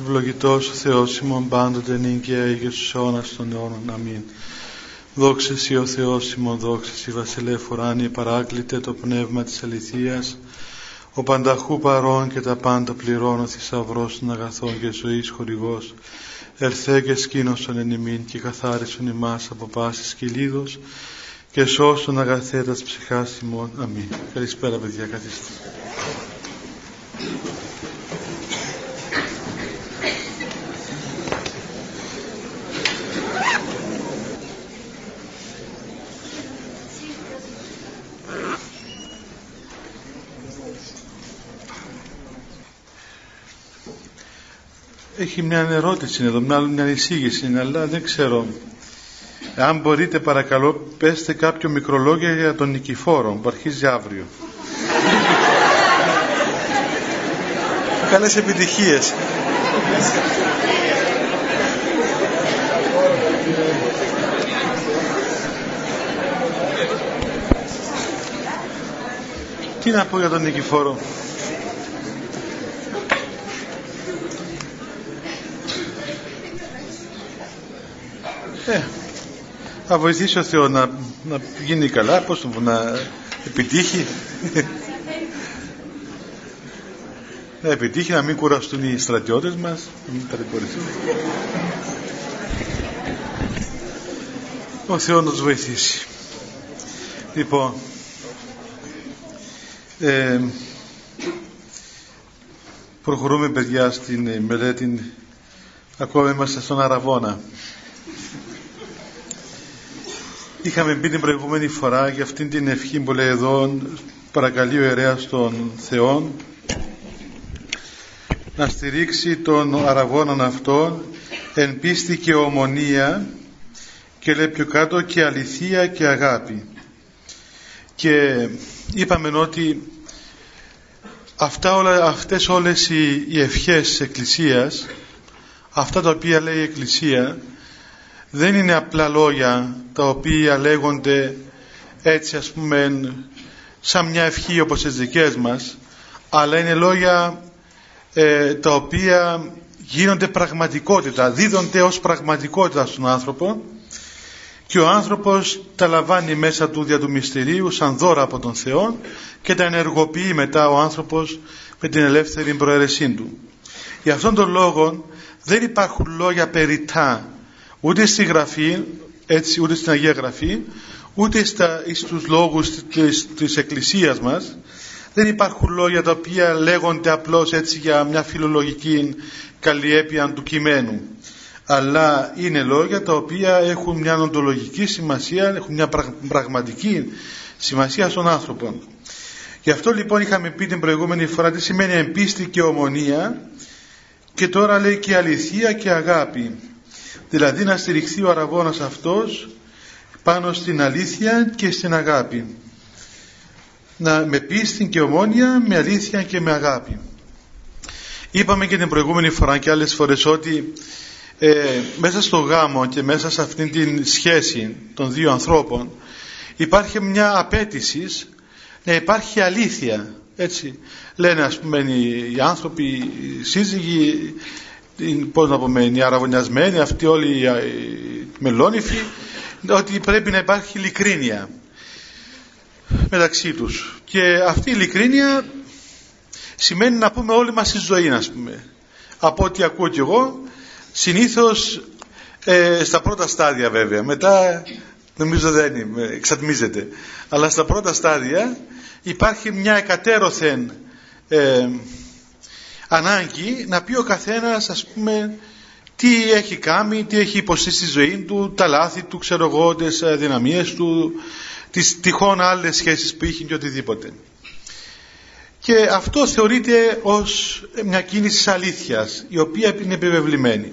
Ευλογητός ο Θεός ημών πάντοτε νύγκαια και στους αιώνας των αιώνων. Αμήν. Δόξα Σύ ο Θεός ημών, δόξα Σύ βασιλεύ ουράνιε παράκλητε το πνεύμα της αληθείας, ο πανταχού παρών και τα πάντα πληρώνω θησαυρός των αγαθών και ζωής χορηγός, ερθέ και σκήνωσον εν ημίν και καθάρισον ημάς από πάσης κυλίδος και σώσον αγαθέτας ψυχάς ημών. Αμήν. Καλησπέρα παιδιά, καθίστε. Έχει μια ερώτηση εδώ, μια, μια εισήγηση, αλλά δεν ξέρω. Αν μπορείτε παρακαλώ πέστε κάποιο μικρολόγιο για τον Νικηφόρο που αρχίζει αύριο. Καλές επιτυχίες. Τι να πω για τον Νικηφόρο; Ε, θα βοηθήσει ο Θεός να, να γίνει καλά, πώς να επιτύχει. Να επιτύχει, να μην κουραστούν οι στρατιώτες μας, να μην παρηγορηθούν. Ο Θεός να τους βοηθήσει. Λοιπόν, ε, προχωρούμε παιδιά στην μελέτη ακόμα είμαστε στον Αραβόνα Είχαμε πει την προηγούμενη φορά για αυτήν την ευχή που λέει εδώ παρακαλεί ο ιερέας των Θεών να στηρίξει τον αραβώναν αυτόν εν πίστη και ομονία και λέει πιο κάτω και αληθεία και αγάπη και είπαμε ότι αυτά όλα, αυτές όλες οι, οι ευχές της Εκκλησίας αυτά τα οποία λέει η Εκκλησία δεν είναι απλά λόγια τα οποία λέγονται έτσι ας πούμε σαν μια ευχή όπως τις δικές μας αλλά είναι λόγια ε, τα οποία γίνονται πραγματικότητα δίδονται ως πραγματικότητα στον άνθρωπο και ο άνθρωπος τα λαμβάνει μέσα του δια του μυστηρίου σαν δώρα από τον Θεό και τα ενεργοποιεί μετά ο άνθρωπος με την ελεύθερη προαίρεσή του. Για αυτόν τον λόγο δεν υπάρχουν λόγια περιτά ούτε στη Γραφή, έτσι, ούτε στην Αγία Γραφή, ούτε στα, στους λόγους της, της Εκκλησίας μας, δεν υπάρχουν λόγια τα οποία λέγονται απλώς έτσι για μια φιλολογική καλλιέπεια του κειμένου. Αλλά είναι λόγια τα οποία έχουν μια οντολογική σημασία, έχουν μια πραγματική σημασία στον άνθρωπο. Γι' αυτό λοιπόν είχαμε πει την προηγούμενη φορά τι σημαίνει εμπίστη και ομονία και τώρα λέει και αληθεία και αγάπη δηλαδή να στηριχθεί ο αραβώνας αυτός πάνω στην αλήθεια και στην αγάπη να, με πίστη και ομόνια με αλήθεια και με αγάπη. Είπαμε και την προηγούμενη φορά και άλλες φορές ότι ε, μέσα στο γάμο και μέσα σε αυτήν την σχέση των δύο ανθρώπων υπάρχει μια απέτηση να υπάρχει αλήθεια έτσι. Λένε ας πούμε οι άνθρωποι οι σύζυγοι πώς να πούμε, οι αραβωνιασμένοι, αυτοί όλοι οι μελόνυφοι, ότι πρέπει να υπάρχει ειλικρίνεια μεταξύ τους. Και αυτή η ειλικρίνεια σημαίνει να πούμε όλη μας τη ζωή, ας πούμε. Από ό,τι ακούω κι εγώ, συνήθως ε, στα πρώτα στάδια βέβαια, μετά νομίζω δεν είναι, εξατμίζεται. Αλλά στα πρώτα στάδια υπάρχει μια εκατέρωθεν ε, ανάγκη να πει ο καθένας ας πούμε τι έχει κάνει, τι έχει υποστεί στη ζωή του, τα λάθη του, ξέρω εγώ, τις δυναμίες του, τις τυχόν άλλες σχέσεις που είχε και οτιδήποτε. Και αυτό θεωρείται ως μια κίνηση αλήθειας, η οποία είναι επιβεβλημένη.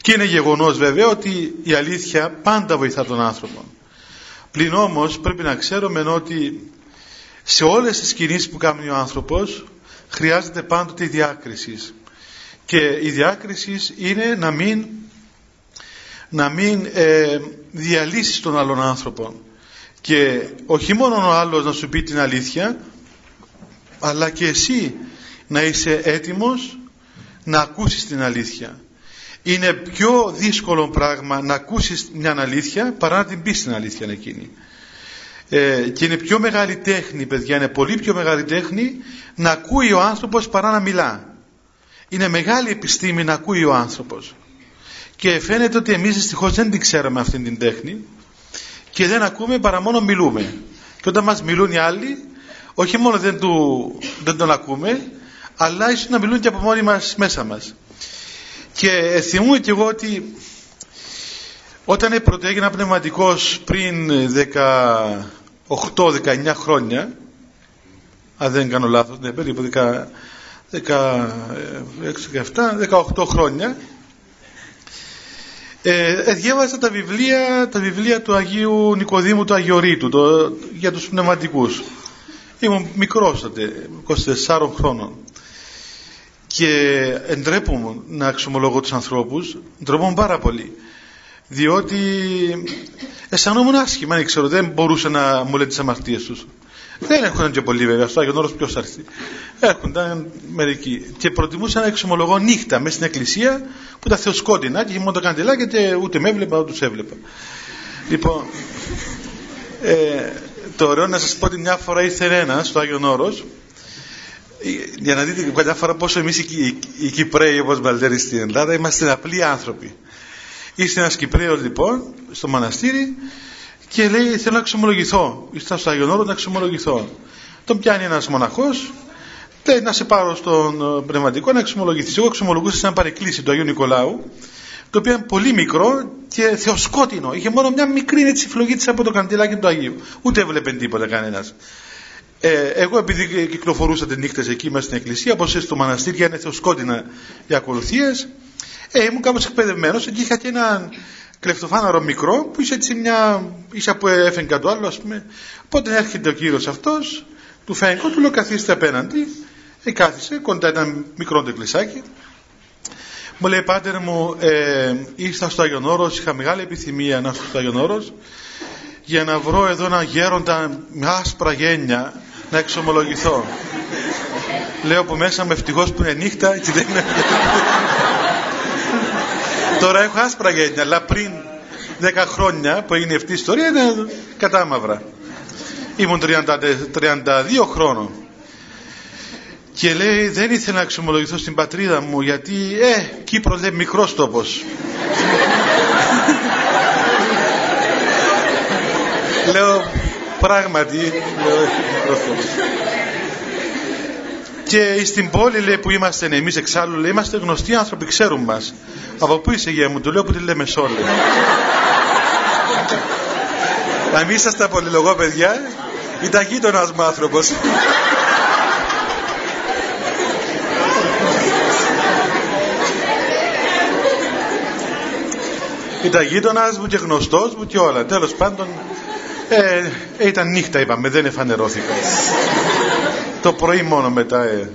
Και είναι γεγονός βέβαια ότι η αλήθεια πάντα βοηθά τον άνθρωπο. Πλην όμως πρέπει να ξέρουμε ότι σε όλες τις κινήσεις που κάνει ο άνθρωπος χρειάζεται πάντοτε η διάκριση. Και η διάκριση είναι να μην, να μην ε, διαλύσεις τον άλλον άνθρωπο. Και όχι μόνο ο άλλος να σου πει την αλήθεια, αλλά και εσύ να είσαι έτοιμος να ακούσεις την αλήθεια. Είναι πιο δύσκολο πράγμα να ακούσεις μια αλήθεια παρά να την πεις την αλήθεια εκείνη. Ε, και είναι πιο μεγάλη τέχνη παιδιά είναι πολύ πιο μεγάλη τέχνη να ακούει ο άνθρωπος παρά να μιλά. Είναι μεγάλη επιστήμη να ακούει ο άνθρωπος. Και φαίνεται ότι εμείς δυστυχώς δεν την ξέραμε αυτή την τέχνη και δεν ακούμε παρά μόνο μιλούμε. Και όταν μας μιλούν οι άλλοι όχι μόνο δεν, του, δεν τον ακούμε αλλά ίσως να μιλούν και από μόνοι μας μέσα μας. Και θυμούμαι και εγώ ότι όταν πρώτα έγινα πνευματικός πριν 18-19 χρόνια αν δεν κάνω λάθος ναι, περίπου 16, 17, 18 χρόνια ε, διάβαζα τα βιβλία, τα βιβλία του Αγίου Νικοδήμου του Αγιορείτου το, για τους πνευματικούς. Ήμουν μικρός τότε 24 χρόνων. Και εντρέπομαι να εξομολογώ τους ανθρώπους εντρέπομαι πάρα πολύ. Διότι αισθανόμουν άσχημα δεν ξέρω δεν μπορούσε να μου λέει τις αμαρτίες τους δεν έρχονταν και πολλοί βέβαια στο Άγιον Όρος ποιος θα έρθει. Έρχονταν μερικοί. Και προτιμούσα να εξομολογώ νύχτα μέσα στην εκκλησία που ήταν θεοσκότεινα και είχε μόνο το καντελάκι και ούτε με έβλεπα ούτε τους έβλεπα. Λοιπόν ε, το ωραίο να σας πω ότι μια φορά ήρθε ένας στο Άγιον Όρος για να δείτε κάποια φορά πόσο εμείς οι, οι, Κυπρέοι όπως Μπαλτέρη στην Ελλάδα είμαστε απλοί άνθρωποι. Ήρθε ένας Κυπρέος λοιπόν στο μοναστήρι και λέει θέλω να εξομολογηθώ ήρθα στο Άγιον Όρος να εξομολογηθώ τον πιάνει ένας μοναχός λέει να σε πάρω στον πνευματικό να εξομολογηθείς εγώ εξομολογούσα σε ένα παρεκκλήσι του Αγίου Νικολάου το οποίο είναι πολύ μικρό και θεοσκότεινο. Είχε μόνο μια μικρή έτσι φλογή της από το καντιλάκι του Αγίου. Ούτε έβλεπε τίποτα κανένας. Ε, εγώ επειδή κυκλοφορούσα τις νύχτες εκεί μέσα στην εκκλησία, όπως στο μοναστήρι είναι θεοσκότεινα οι ακολουθίες, ε, ήμουν κάπως εκπαιδευμένος και είχα και ένα κλεφτοφάναρο μικρό που είσαι έτσι μια, είσαι που έφεγγε κάτω άλλο ας πούμε. Οπότε έρχεται ο κύριος αυτός, του φαίνεται, του λέω καθίστε απέναντι, ε, κάθισε, κοντά ένα μικρό το εκκλησάκι, μου λέει πάτερ μου ε, ήρθα στο Άγιον Όρος, είχα μεγάλη επιθυμία να έρθω στο Άγιον Όρος για να βρω εδώ ένα γέροντα με άσπρα γένια να εξομολογηθώ. Λέω που μέσα με ευτυχώς που είναι νύχτα και δεν είναι... Τώρα έχω άσπρα γένια, αλλά πριν 10 χρόνια που έγινε αυτή η ιστορία ήταν κατάμαυρα. Ήμουν 32 χρόνων και λέει δεν ήθελα να εξομολογηθώ στην πατρίδα μου γιατί ε Κύπρος λέει μικρός τόπος. Λέω πράγματι λέω, μικρός τόπος και στην πόλη λέει που είμαστε εμείς εξάλλου λέει είμαστε γνωστοί άνθρωποι ξέρουν μας από πού είσαι γεια μου του λέω που τη λέμε σόλε να μην είσαστε πολυλογό παιδιά ήταν γείτονας μου άνθρωπος Ήταν γείτονας μου και γνωστός μου και όλα. Τέλος πάντων, ε, ήταν νύχτα είπαμε, δεν εφανερώθηκα. Το πρωί μόνο μετά. Ε.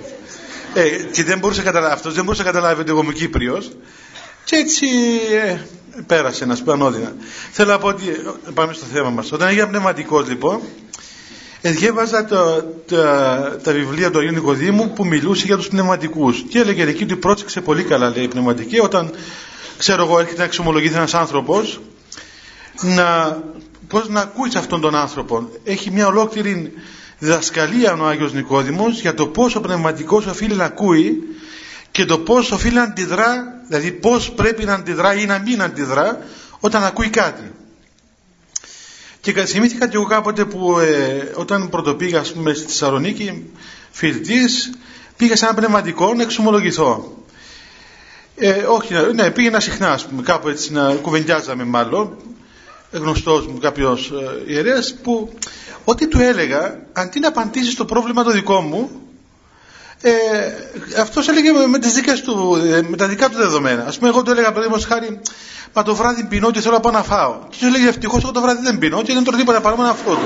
Ε, και δεν μπορούσε καταλάβει, αυτός δεν μπορούσε να καταλάβει ότι εγώ είμαι Κύπριος και έτσι ε, πέρασε να σου ανώδυνα. Θέλω να πω ότι, πάμε στο θέμα μας, όταν έγινα πνευματικός λοιπόν, ε, διέβαζα τα, τα, τα, βιβλία του Αγίου Νικοδήμου που μιλούσε για τους πνευματικούς και έλεγε εκεί ότι πρόσεξε πολύ καλά λέει η πνευματική όταν ξέρω εγώ έρχεται να εξομολογηθεί ένας άνθρωπος να, πώς να ακούεις αυτόν τον άνθρωπο έχει μια ολόκληρη διδασκαλία ο Άγιος Νικόδημος για το πόσο πνευματικός οφείλει να ακούει και το πώς οφείλει να αντιδρά δηλαδή πώς πρέπει να αντιδρά ή να μην αντιδρά όταν ακούει κάτι. Και θυμήθηκα και εγώ κάποτε που ε, όταν πρωτοπήγα ας πούμε στη Θεσσαλονίκη φοιτητής πήγα σε ένα πνευματικό να εξομολογηθώ. Ε, όχι, ναι, πήγαινα συχνά, ας πούμε, κάπου έτσι να κουβεντιάζαμε μάλλον, γνωστός μου κάποιος ε, ιερέας, που ό,τι του έλεγα, αντί να απαντήσεις στο πρόβλημα το δικό μου, ε, αυτός έλεγε με, τις δικές του, ε, με τα δικά του δεδομένα. Ας πούμε, εγώ του έλεγα, παραδείγματος χάρη, μα το βράδυ πεινώ και θέλω να πάω να φάω. Και τους έλεγε, ευτυχώς εγώ το βράδυ δεν πεινώ και δεν τρώω τίποτα παρά μόνο αυτό του.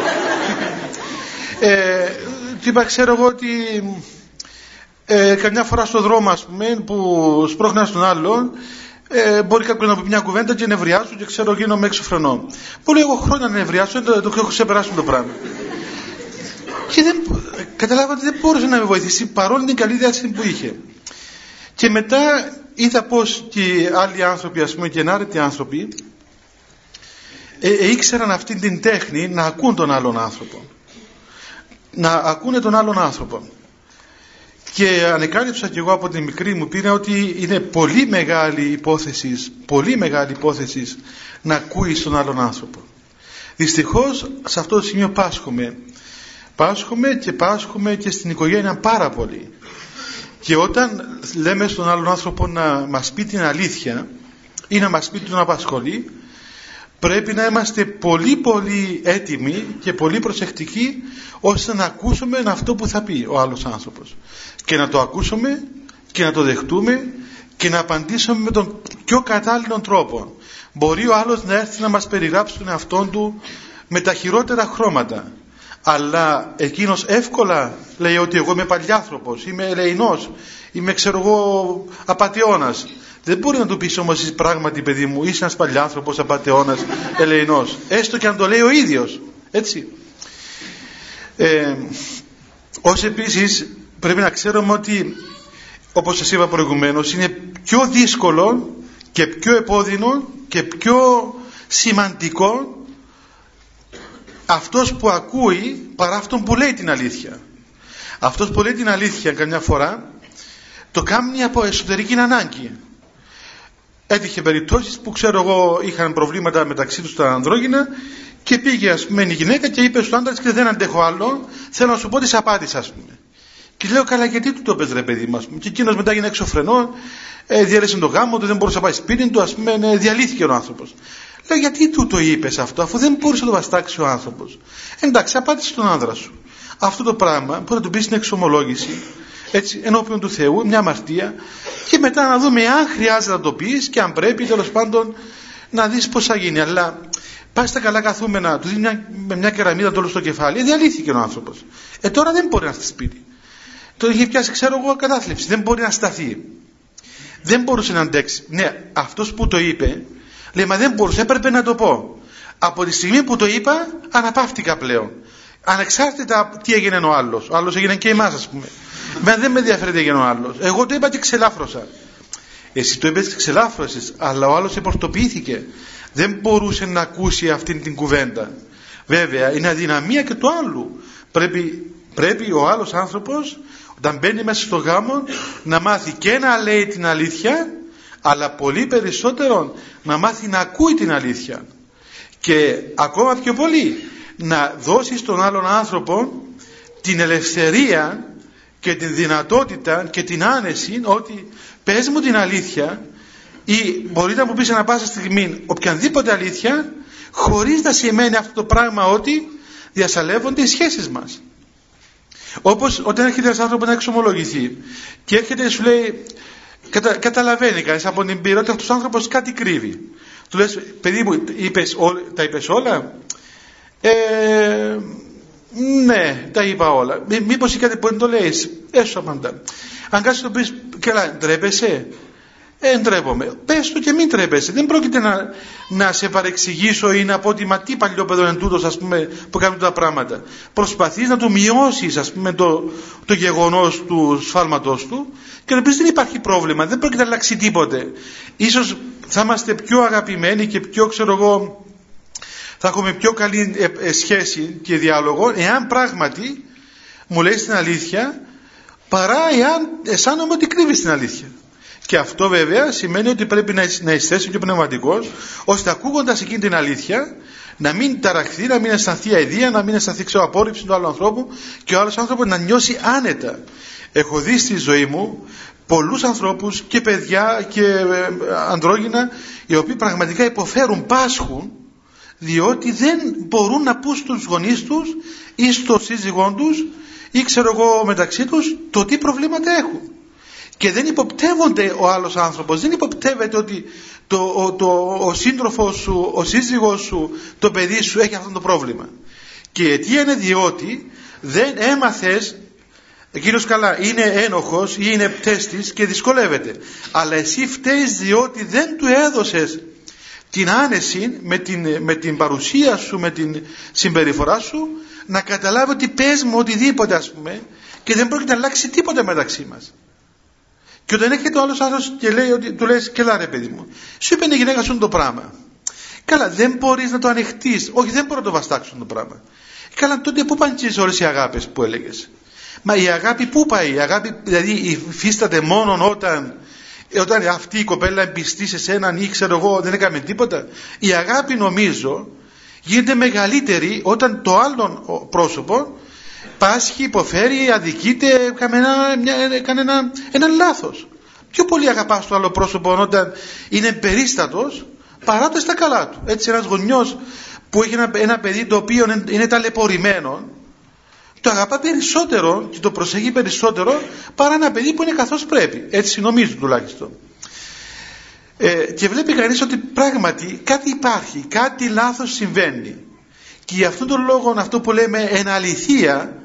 ε, είπα, ξέρω εγώ ότι ε, καμιά φορά στο δρόμο ας πούμε που σπρώχνας στον άλλον ε, μπορεί κάποιος να πει μια κουβέντα και νευριάζω και ξέρω γίνομαι έξω φρενό. Πολύ εγώ χρόνια να νευριάζω, το, το έχω ξεπεράσει το πράγμα. και δεν, καταλάβα ότι δεν μπορούσε να με βοηθήσει παρόλη την καλή διάθεση που είχε. Και μετά είδα πως και άλλοι άνθρωποι, ας πούμε και ενάρετοι άνθρωποι, ε, ε, ήξεραν αυτή την τέχνη να ακούν τον άλλον άνθρωπο. Να ακούνε τον άλλον άνθρωπο. Και ανεκάλυψα και εγώ από την μικρή μου πείρα ότι είναι πολύ μεγάλη υπόθεση, πολύ μεγάλη υπόθεση να ακούει τον άλλον άνθρωπο. Δυστυχώς σε αυτό το σημείο πάσχουμε. Πάσχουμε και πάσχουμε και στην οικογένεια πάρα πολύ. Και όταν λέμε στον άλλον άνθρωπο να μας πει την αλήθεια ή να μας πει τον απασχολεί, πρέπει να είμαστε πολύ πολύ έτοιμοι και πολύ προσεκτικοί ώστε να ακούσουμε αυτό που θα πει ο άλλος άνθρωπος. Και να το ακούσουμε και να το δεχτούμε και να απαντήσουμε με τον πιο κατάλληλο τρόπο. Μπορεί ο άλλος να έρθει να μας περιγράψει τον εαυτό του με τα χειρότερα χρώματα αλλά εκείνος εύκολα λέει ότι εγώ είμαι παλιάνθρωπος, είμαι ελεηνός, είμαι ξέρω εγώ απατεώνας. Δεν μπορεί να του πεις όμως εσύ πράγματι παιδί μου είσαι ένας παλιάνθρωπος, απατεώνας, ελεηνός. Έστω και αν το λέει ο ίδιος. Έτσι. Ε, ως επίσης πρέπει να ξέρουμε ότι όπως σας είπα προηγουμένως είναι πιο δύσκολο και πιο επώδυνο και πιο σημαντικό αυτός που ακούει παρά αυτόν που λέει την αλήθεια. Αυτός που λέει την αλήθεια καμιά φορά το κάνει από εσωτερική ανάγκη. Έτυχε περιπτώσεις που ξέρω εγώ είχαν προβλήματα μεταξύ τους τα ανδρόγυνα και πήγε α πούμε η γυναίκα και είπε στον άντρα και δεν αντέχω άλλο, θέλω να σου πω τις απάντησα ας πούμε. Και λέω καλά γιατί του το πες ρε παιδί μας και εκείνος μετά έγινε έξω φρενό, ε, διέλυσε τον γάμο του, δεν μπορούσε να πάει σπίτι του, ας πούμε ναι, διαλύθηκε ο άνθρωπος. Λέω γιατί του το είπες αυτό, αφού δεν μπορούσε να το βαστάξει ο άνθρωπος. Εντάξει, απάντησε τον άνδρα σου. Αυτό το πράγμα μπορεί να του πει στην εξομολόγηση, έτσι, ενώπιον του Θεού, μια αμαρτία, και μετά να δούμε αν χρειάζεται να το πεις και αν πρέπει τέλος πάντων να δεις πώς θα γίνει. Αλλά πάει στα καλά καθούμενα, του δίνει μια, με μια κεραμίδα το όλο στο κεφάλι, ε, διαλύθηκε ο άνθρωπος. Ε, τώρα δεν μπορεί να έρθει σπίτι. Το είχε πιάσει, ξέρω εγώ, κατάθλιψη. Δεν μπορεί να σταθεί. Δεν μπορούσε να αντέξει. Ναι, αυτός που το είπε, Λέει, μα δεν μπορούσα, έπρεπε να το πω. Από τη στιγμή που το είπα, αναπαύτηκα πλέον. Ανεξάρτητα τι έγινε ο άλλος. Ο άλλος έγινε και εμάς, ας πούμε. Μα δεν με ενδιαφέρει τι έγινε ο άλλος. Εγώ το είπα και ξελάφρωσα. Εσύ το είπες και ξελάφρωσες, αλλά ο άλλος επορτοποιήθηκε. Δεν μπορούσε να ακούσει αυτή την κουβέντα. Βέβαια, είναι αδυναμία και του άλλου. Πρέπει, πρέπει ο άλλος άνθρωπος, όταν μπαίνει μέσα στο γάμο, να μάθει και να λέει την αλήθεια αλλά πολύ περισσότερο να μάθει να ακούει την αλήθεια και ακόμα πιο πολύ να δώσει στον άλλον άνθρωπο την ελευθερία και την δυνατότητα και την άνεση ότι πες μου την αλήθεια ή μπορείτε να μου πεις ανα πάσα στιγμή οποιαδήποτε αλήθεια χωρίς να σημαίνει αυτό το πράγμα ότι διασαλεύονται οι σχέσεις μας. Όπως όταν έρχεται ένας άνθρωπος να εξομολογηθεί και έρχεται και σου λέει Κατα, καταλαβαίνει κανείς από την πείρα ότι αυτός ο άνθρωπος κάτι κρύβει. Του λες, παιδί μου, είπες, τα είπες όλα; Ε, ναι, τα είπα όλα. Μήπως ή κάτι που δεν το λέει, έσω απαντά. Αν κάτσει το πεις, καλά, ντρέπεσαι. Ε, ντρέπομαι. Πες του και μην τρέπεσαι. Δεν πρόκειται να, να σε παρεξηγήσω ή να πω ότι μα τι παλιό είναι τούτος, ας πούμε, που κάνει τα πράγματα. Προσπαθείς να του μειώσεις, ας πούμε, το, το γεγονός του σφάλματό του και να πει δεν υπάρχει πρόβλημα, δεν πρόκειται να αλλάξει τίποτε. Ίσως θα είμαστε πιο αγαπημένοι και πιο, ξέρω εγώ, θα έχουμε πιο καλή ε, ε, σχέση και διάλογο εάν πράγματι μου λέει την αλήθεια παρά εάν αισθάνομαι ότι κρύβεις την αλήθεια. Και αυτό βέβαια σημαίνει ότι πρέπει να είσαι και πνευματικός, ώστε ακούγοντας εκείνη την αλήθεια να μην ταραχθεί, να μην αισθανθεί αηδία, να μην αισθανθεί ξεαπόρριψη του άλλου ανθρώπου και ο άλλος άνθρωπος να νιώσει άνετα. Έχω δει στη ζωή μου πολλούς ανθρώπους και παιδιά και ε, ανδρόγυνα οι οποίοι πραγματικά υποφέρουν, πάσχουν διότι δεν μπορούν να πούν στους γονείς τους ή στο σύζυγό τους ή ξέρω εγώ μεταξύ τους το τι προβλήματα έχουν και δεν υποπτεύονται ο άλλος άνθρωπος. Δεν υποπτεύεται ότι το, ο, το, ο σύντροφος σου, ο σύζυγός σου, το παιδί σου έχει αυτό το πρόβλημα. Και η αιτία είναι διότι δεν έμαθες εκείνος καλά είναι ένοχος ή είναι πτέστης και δυσκολεύεται. Αλλά εσύ φταίεις διότι δεν του έδωσες την άνεση με την, με την παρουσία σου, με την συμπεριφορά σου να καταλάβει ότι πες μου οτιδήποτε ας πούμε και δεν πρόκειται να αλλάξει τίποτα μεταξύ μας. Και όταν έρχεται ο άλλος άνθρωπος και λέει ότι του λες και ρε παιδί μου, σου είπε η γυναίκα σου το πράγμα. Καλά, δεν μπορείς να το ανεχτείς. Όχι, δεν μπορώ να το βαστάξω το πράγμα. Καλά, τότε πού πάνε τις ώρες οι αγάπες που έλεγες. Μα η αγάπη πού πάει, η αγάπη δηλαδή υφίσταται μόνο όταν, όταν αυτή η κοπέλα εμπιστεί σε σέναν ή ξέρω εγώ δεν έκαμε τίποτα. Η αγάπη νομίζω γίνεται μεγαλύτερη όταν το άλλο πρόσωπο πάσχει, υποφέρει, αδικείται, έκανε ένα, ένα, ένα λάθος. Πιο πολύ αγαπάς το άλλο πρόσωπο όταν είναι περίστατος παρά τα στα καλά του. Έτσι ένας γονιός που έχει ένα, ένα παιδί το οποίο είναι ταλαιπωρημένο το αγαπά περισσότερο και το προσέχει περισσότερο παρά ένα παιδί που είναι καθώς πρέπει. Έτσι νομίζω τουλάχιστον. Ε, και βλέπει κανείς ότι πράγματι κάτι υπάρχει, κάτι λάθος συμβαίνει. Και για αυτόν τον λόγο αυτό που λέμε εν αληθεία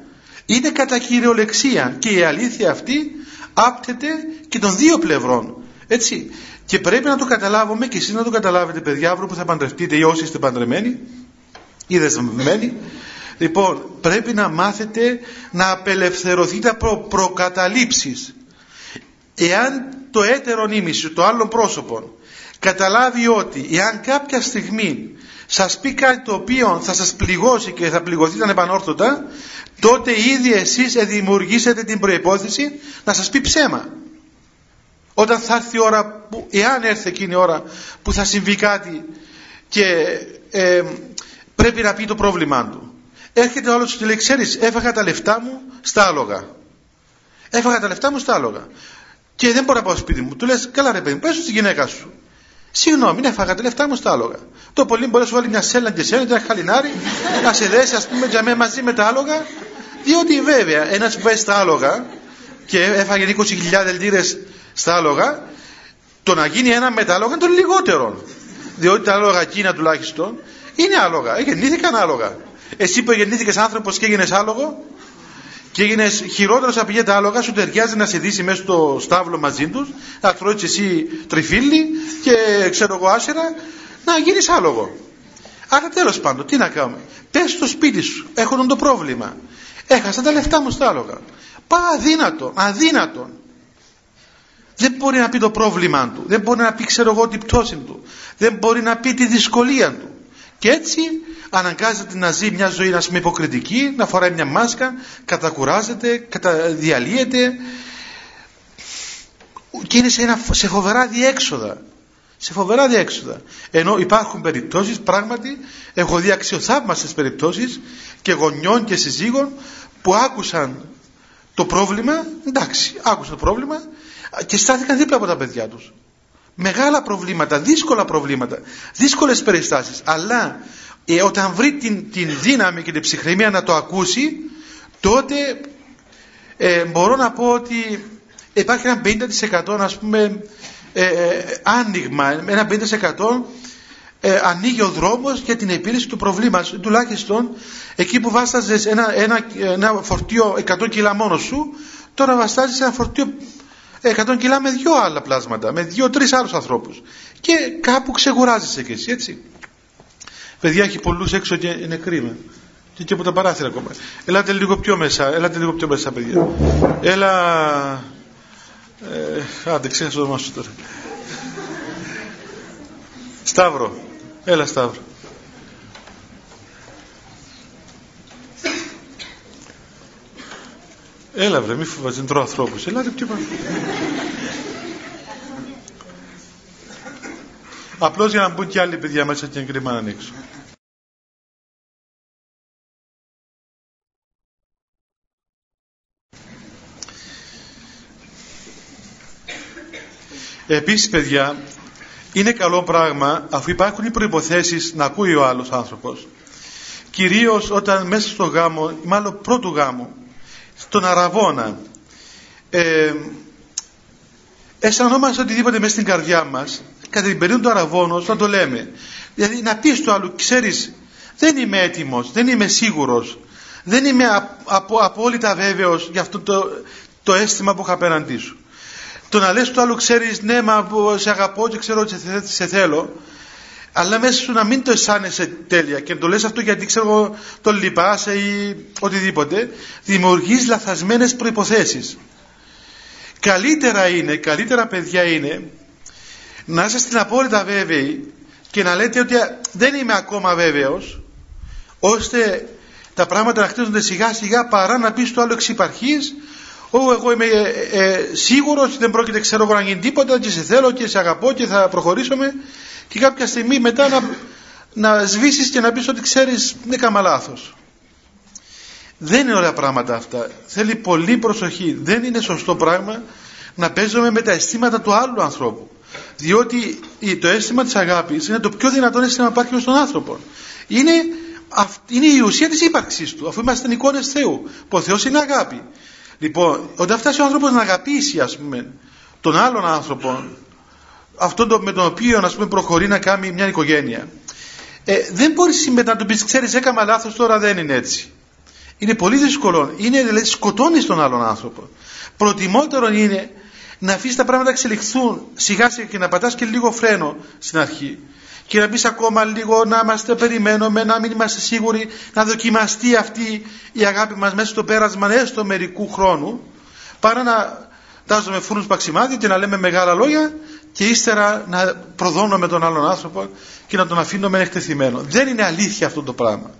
είναι κατά κυριολεξία και η αλήθεια αυτή άπτεται και των δύο πλευρών. Έτσι. Και πρέπει να το καταλάβουμε και εσείς να το καταλάβετε παιδιά αύριο που θα παντρευτείτε ή όσοι είστε παντρεμένοι ή δεσμευμένοι Λοιπόν, πρέπει να μάθετε να απελευθερωθείτε από προκαταλήψεις. Εάν το έτερο νήμιση, το άλλο πρόσωπο, καταλάβει ότι εάν κάποια στιγμή σας πει κάτι το οποίο θα σας πληγώσει και θα πληγωθείτε ανεπανόρθωτα, τότε ήδη εσείς δημιουργήσετε την προϋπόθεση να σας πει ψέμα. Όταν θα έρθει η ώρα, που, εάν έρθει εκείνη η ώρα που θα συμβεί κάτι και ε, πρέπει να πει το πρόβλημά του. Έρχεται ο άλλος και λέει: Ξέρεις, έφαγα τα λεφτά μου στα άλογα. Έφαγα τα λεφτά μου στα άλογα. Και δεν μπορώ να πάω σπίτι μου. Του λες: Καλά, ρε παιδί, πες στη γυναίκα σου. Συγγνώμη, δεν έφαγα τα λεφτά μου στα άλογα. Το πολύ μπορεί να σου βάλει μια σέλα και σέλα, ένα χαλινάρι, να σε δέσει, ας πούμε, για μένα μαζί με τα άλογα. Διότι βέβαια, ένας που πάει στα άλογα και έφαγε 20.000 λίρες στα άλογα, το να γίνει ένα με τα άλογα είναι το λιγότερο. Διότι τα άλογα εκείνα τουλάχιστον είναι άλογα. Γεννήθηκαν άλογα. Εσύ που γεννήθηκε άνθρωπος και έγινες άλογο και έγινε χειρότερος από τα άλογα, σου ταιριάζει να σε δει μέσα στο στάβλο μαζί τους, να τρώει εσύ τριφύλι και ξέρω εγώ άσερα, να γίνεις άλογο. Άρα τέλος πάντων, τι να κάνουμε. Πες στο σπίτι σου, έχω το πρόβλημα. Έχασα τα λεφτά μου στα άλογα. Πά αδύνατο, αδύνατο. Δεν μπορεί να πει το πρόβλημά του. Δεν μπορεί να πει, ξέρω εγώ, την πτώση του. Δεν μπορεί να πει τη δυσκολία του. Και έτσι αναγκάζεται να ζει μια ζωή να πούμε υποκριτική, να φοράει μια μάσκα, κατακουράζεται, καταδιαλύεται και είναι σε, ένα, σε φοβερά διέξοδα. Σε φοβερά διέξοδα. Ενώ υπάρχουν περιπτώσεις, πράγματι, έχω δει αξιοθαύμαστες περιπτώσεις και γονιών και συζύγων που άκουσαν το πρόβλημα, εντάξει, άκουσαν το πρόβλημα και στάθηκαν δίπλα από τα παιδιά τους. Μεγάλα προβλήματα, δύσκολα προβλήματα, δύσκολες περιστάσεις. Αλλά ε, όταν βρει την, την δύναμη και την ψυχραιμία να το ακούσει, τότε ε, μπορώ να πω ότι υπάρχει ένα 50% ας πούμε ε, ε, άνοιγμα, ένα 50% ε, ανοίγει ο δρόμος για την επίλυση του προβλήματος. Τουλάχιστον εκεί που βάσταζες ένα, ένα, ένα φορτίο 100 κιλά μόνος σου, τώρα βαστάζεις ένα φορτίο 100 κιλά με δύο άλλα πλάσματα, με δύο-τρει άλλους ανθρώπους. Και κάπου ξεκουράζεσαι κι εσύ, έτσι. Παιδιά έχει πολλούς έξω και είναι κρίμα. Και, και από τα παράθυρα ακόμα. Ελάτε λίγο πιο μέσα, ελάτε λίγο πιο μέσα, παιδιά. Έλα. Ε, άντε, ξέχασα το όνομα σου τώρα. Σταύρο. Έλα, Σταύρο. Έλα βρε, μη φοβάσαι, δεν τρώω ανθρώπους. Ελάτε πιο πάνω. Απλώς για να μπουν και άλλοι παιδιά μέσα και κρίμα να ανοίξουν. Επίσης παιδιά, είναι καλό πράγμα αφού υπάρχουν οι προϋποθέσεις να ακούει ο άλλος άνθρωπος. Κυρίως όταν μέσα στο γάμο, μάλλον πρώτου γάμου, στον Αραβόνα ε, αισθανόμαστε οτιδήποτε μέσα στην καρδιά μας κατά την περίοδο του Αραβόνος να το λέμε. Δηλαδή να πεις στο άλλο ξέρεις δεν είμαι έτοιμος, δεν είμαι σίγουρος δεν είμαι απο, απόλυτα βέβαιος για αυτό το, το αίσθημα που είχα απέναντί σου. Το να λες του άλλου ξέρεις ναι μα σε αγαπώ και ξέρω ότι σε θέλω αλλά μέσα σου να μην το αισθάνεσαι τέλεια και το λες αυτό γιατί ξέρω το λυπάσαι ή οτιδήποτε δημιουργείς λαθασμένες προϋποθέσεις. Καλύτερα είναι, καλύτερα παιδιά είναι να είστε στην απόλυτα βέβαιοι και να λέτε ότι δεν είμαι ακόμα βέβαιος ώστε τα πράγματα να χτίζονται σιγά σιγά παρά να πεις στο άλλο εξυπαρχής Ω, εγώ είμαι ε, ε, σίγουρος ότι δεν πρόκειται ξέρω εγώ να γίνει τίποτα και σε θέλω και σε αγαπώ και θα προχωρήσουμε και κάποια στιγμή μετά να, να σβήσεις και να πεις ότι ξέρεις δεν έκανα λάθος. Δεν είναι ωραία πράγματα αυτά. Θέλει πολύ προσοχή. Δεν είναι σωστό πράγμα να παίζουμε με τα αισθήματα του άλλου ανθρώπου. Διότι το αίσθημα της αγάπης είναι το πιο δυνατό αίσθημα που υπάρχει στον άνθρωπο. Είναι, είναι η ουσία της ύπαρξης του, αφού είμαστε εικόνες Θεού. Που ο Θεός είναι αγάπη. Λοιπόν, όταν φτάσει ο άνθρωπος να αγαπήσει, ας πούμε, τον άλλον άνθρωπο, αυτόν με τον οποίο, ας πούμε, προχωρεί να κάνει μια οικογένεια, ε, δεν μπορείς μετά να του πεις: Ξέρεις, έκανα λάθος, τώρα δεν είναι έτσι. Είναι πολύ δύσκολο. Είναι, δηλαδή, σκοτώνεις τον άλλον άνθρωπο. Προτιμότερο είναι να αφήσει τα πράγματα να εξελιχθούν σιγά σιγά και να πατάς και λίγο φρένο στην αρχή και να πεις ακόμα λίγο να είμαστε περιμένουμε, να μην είμαστε σίγουροι να δοκιμαστεί αυτή η αγάπη μας μέσα στο πέρασμα έστω μερικού χρόνου παρά να τάζουμε φούρνους παξιμάδι και να λέμε μεγάλα λόγια και ύστερα να προδώνουμε τον άλλον άνθρωπο και να τον αφήνουμε εκτεθειμένο. Δεν είναι αλήθεια αυτό το πράγμα.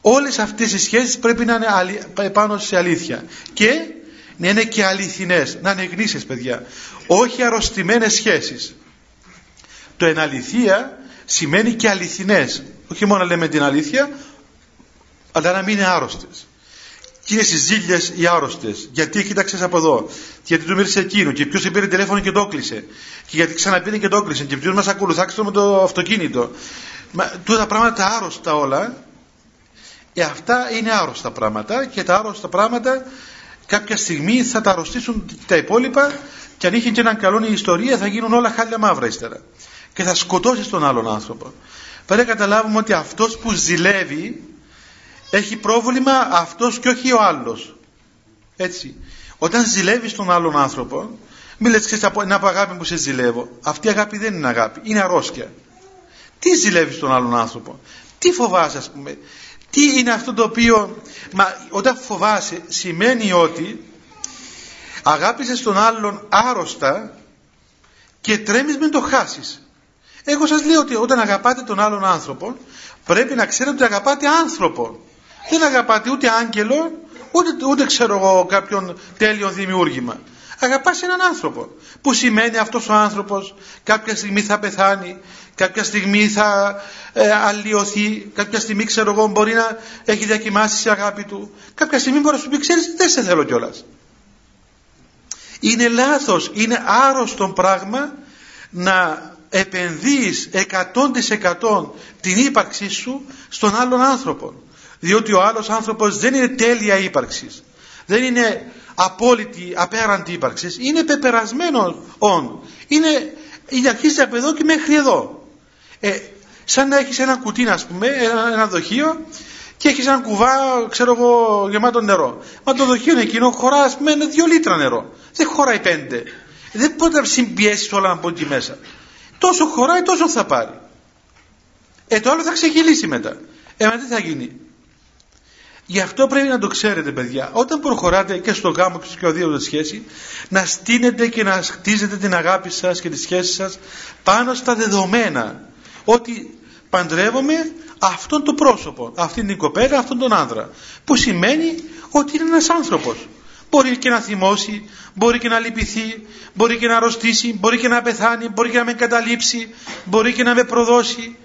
Όλες αυτές οι σχέσεις πρέπει να είναι πάνω σε αλήθεια. Και να είναι και αληθινές, να είναι γνήσιες παιδιά. Όχι αρρωστημένες σχέσεις. Το εναληθεία σημαίνει και αληθινές. Όχι μόνο να λέμε την αλήθεια, αλλά να μην είναι άρρωστες. Και είναι στις ζήλιες οι άρρωστες. Γιατί κοίταξες από εδώ. Γιατί του μίλησε εκείνο. Και ποιος πήρε τηλέφωνο και το κλείσε. Και γιατί ξαναπήρε και το κλείσε. Και ποιος μας ακολουθάξει με το αυτοκίνητο. Μα, τούτα πράγματα άρρωστα όλα. Ε, αυτά είναι άρρωστα πράγματα. Και τα άρρωστα πράγματα κάποια στιγμή θα τα αρρωστήσουν τα υπόλοιπα. Και αν είχε και έναν καλό η ιστορία θα γίνουν όλα χάλια μαύρα ύστερα και θα σκοτώσεις τον άλλον άνθρωπο. Πρέπει να καταλάβουμε ότι αυτός που ζηλεύει έχει πρόβλημα αυτός και όχι ο άλλος. Έτσι. Όταν ζηλεύεις τον άλλον άνθρωπο, μην λες ξέρεις είναι από αγάπη που σε ζηλεύω. Αυτή η αγάπη δεν είναι αγάπη, είναι αρρώστια. Τι ζηλεύεις τον άλλον άνθρωπο, τι φοβάσαι ας πούμε, τι είναι αυτό το οποίο, μα όταν φοβάσαι σημαίνει ότι αγάπησες τον άλλον άρρωστα και τρέμεις με το χάσεις. Εγώ σας λέω ότι όταν αγαπάτε τον άλλον άνθρωπο πρέπει να ξέρετε ότι αγαπάτε άνθρωπο. Δεν αγαπάτε ούτε άγγελο ούτε, ούτε ξέρω εγώ κάποιον τέλειο δημιούργημα. Αγαπάς έναν άνθρωπο. Που σημαίνει αυτός ο άνθρωπος κάποια στιγμή θα πεθάνει, κάποια στιγμή θα ε, αλλοιωθεί, κάποια στιγμή ξέρω εγώ μπορεί να έχει διακοιμάσει η αγάπη του. Κάποια στιγμή μπορεί να σου πει ξέρεις δεν σε θέλω κιόλας. Είναι λάθος, είναι άρρωστο πράγμα να επενδύεις 100% την ύπαρξή σου στον άλλον άνθρωπο. Διότι ο άλλος άνθρωπος δεν είναι τέλεια ύπαρξης. Δεν είναι απόλυτη, απέραντη ύπαρξης. Είναι πεπερασμένο όν. Είναι, η αρχίζει από εδώ και μέχρι εδώ. Ε, σαν να έχεις ένα κουτί, ας πούμε, ένα, ένα δοχείο και έχεις ένα κουβά, ξέρω εγώ, γεμάτο νερό. Μα το δοχείο είναι εκείνο, χωρά, ας πούμε, δύο λίτρα νερό. Δεν χωράει πέντε. Δεν μπορεί να συμπιέσεις όλα από εκεί μέσα. Τόσο χωράει τόσο θα πάρει. Ε το άλλο θα ξεκυλήσει μετά. Ε μα τι θα γίνει. Γι' αυτό πρέπει να το ξέρετε παιδιά. Όταν προχωράτε και στο γάμο και στο δύο σχέση να στείνετε και να χτίζετε την αγάπη σας και τη σχέση σας πάνω στα δεδομένα. Ότι παντρεύομαι αυτόν τον πρόσωπο, αυτήν την κοπέλα, αυτόν τον άνδρα. Που σημαίνει ότι είναι ένας άνθρωπος. Μπορεί και να θυμώσει, μπορεί και να λυπηθεί, μπορεί και να αρρωστήσει, μπορεί και να πεθάνει, μπορεί και να με καταλήψει, μπορεί και να με προδώσει,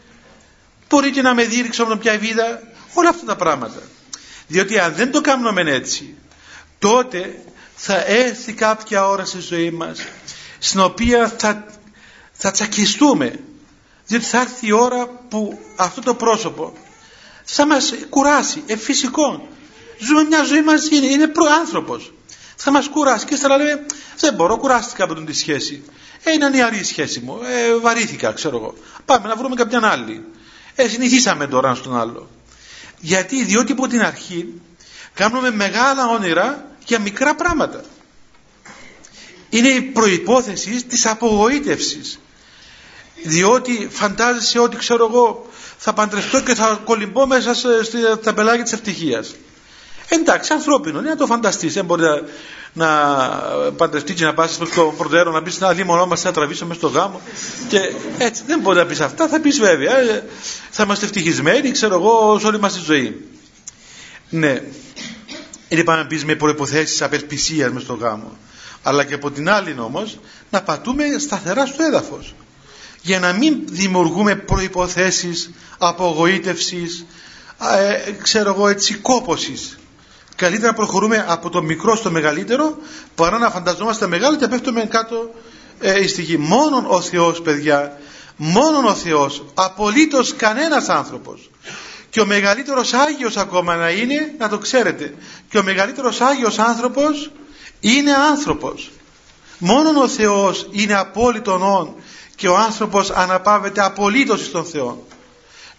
μπορεί και να με δείξει από πια βίδα, όλα αυτά τα πράγματα. Διότι αν δεν το κάνουμε έτσι, τότε θα έρθει κάποια ώρα στη ζωή μας, στην οποία θα, θα τσακιστούμε, διότι θα έρθει η ώρα που αυτό το πρόσωπο θα μας κουράσει, εφυσικό. Ζούμε μια ζωή μαζί, είναι, είναι άνθρωπος θα μας κουράσει και ύστερα λέμε δεν μπορώ, κουράστηκα από τη σχέση. Ε, είναι νεαρή η σχέση μου, ε, βαρύθηκα ξέρω εγώ. Πάμε να βρούμε κάποιαν άλλη. Ε, συνηθίσαμε τώρα στον άλλο. Γιατί, διότι από την αρχή κάνουμε μεγάλα όνειρα για μικρά πράγματα. Είναι η προϋπόθεση της απογοήτευσης. διότι φαντάζεσαι ότι ξέρω εγώ θα παντρευτώ και θα κολυμπώ μέσα στα πελάγια της ευτυχίας εντάξει ανθρώπινο είναι να το φανταστείς. Δεν μπορεί να, να παντρευτεί και να πας στο προτέρων να πεις να δει μονό μας να τραβήσω μέσα στο γάμο. Και έτσι δεν μπορεί να πεις αυτά. Θα πεις βέβαια ε, θα είμαστε ευτυχισμένοι ξέρω εγώ όλη μας τη ζωή. Ναι. Είναι πάμε να πεις με προϋποθέσεις απελπισίας μες στο γάμο. Αλλά και από την άλλη όμως να πατούμε σταθερά στο έδαφος. Για να μην δημιουργούμε προϋποθέσεις απογοήτευσης ε, ξέρω εγώ έτσι κόπωσης καλύτερα προχωρούμε από το μικρό στο μεγαλύτερο παρά να φανταζόμαστε μεγάλο και πέφτουμε κάτω ε, στη γη μόνον ο Θεός παιδιά μόνον ο Θεός απολύτως κανένας άνθρωπος. Και ο μεγαλύτερος Άγιος ακόμα να είναι να το ξέρετε και ο μεγαλύτερος Άγιος άνθρωπος είναι άνθρωπος. Μόνον ο Θεός είναι απόλυτον όν και ο άνθρωπος αναπαύεται απολύτως στον Θεό.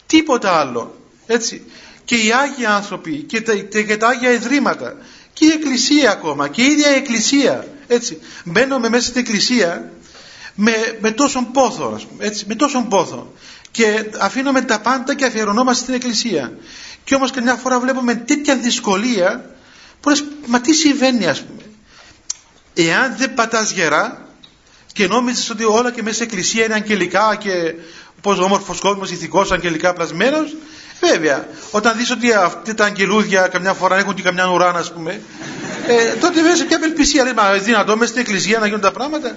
Τίποτα άλλο. Έτσι και οι Άγιοι άνθρωποι και τα, και τα Άγια Ιδρύματα και η Εκκλησία ακόμα και η ίδια η Εκκλησία έτσι. Μπαίνουμε μέσα στην Εκκλησία με, με τόσον πόθο ας πούμε, έτσι, με τόσον πόθο. Και αφήνουμε τα πάντα και αφιερωνόμαστε στην Εκκλησία. Και όμως και μια φορά βλέπουμε τέτοια δυσκολία που λες, μα τι συμβαίνει ας πούμε εάν δεν πατάς γερά και νόμιζες ότι όλα και μέσα στην Εκκλησία είναι αγγελικά και πως όμορφος κόσμος ηθικός αγγελικά πλασμένος βέβαια όταν δεις ότι αυτά τα αγγελούδια καμιά φορά έχουν και καμιά ουράνα ας πούμε ε, τότε βέβαια σε ποια απελπισία λέει μα δυνατό μες στην Εκκλησία να γίνουν τα πράγματα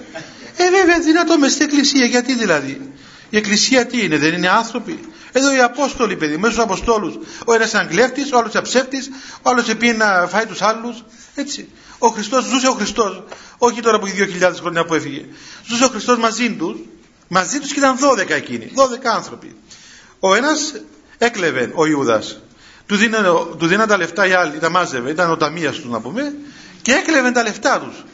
ε βέβαια δυνατό μες στην Εκκλησία γιατί δηλαδή η Εκκλησία τι είναι, δεν είναι άνθρωποι. Εδώ οι Απόστολοι, παιδί, μέσα στους Αποστόλους. Ο ένας ήταν κλέφτη, ο άλλος ήταν ψεύτη, ο άλλος πήγε να φάει τους άλλους. Έτσι. Ο Χριστός ζούσε ο Χριστός. Όχι τώρα που έχει 2.000 χρόνια που έφυγε. Ζούσε ο Χριστός μαζί τους. Μαζί τους και ήταν 12 εκείνοι. 12 άνθρωποι. Ο ένας έκλεβε ο Ιούδας. Του δίνανε, του δίνανε τα λεφτά οι άλλοι, τα μάζευε, ήταν ο ταμείας τους να πούμε, και έκλεβε τα λεφτά τους.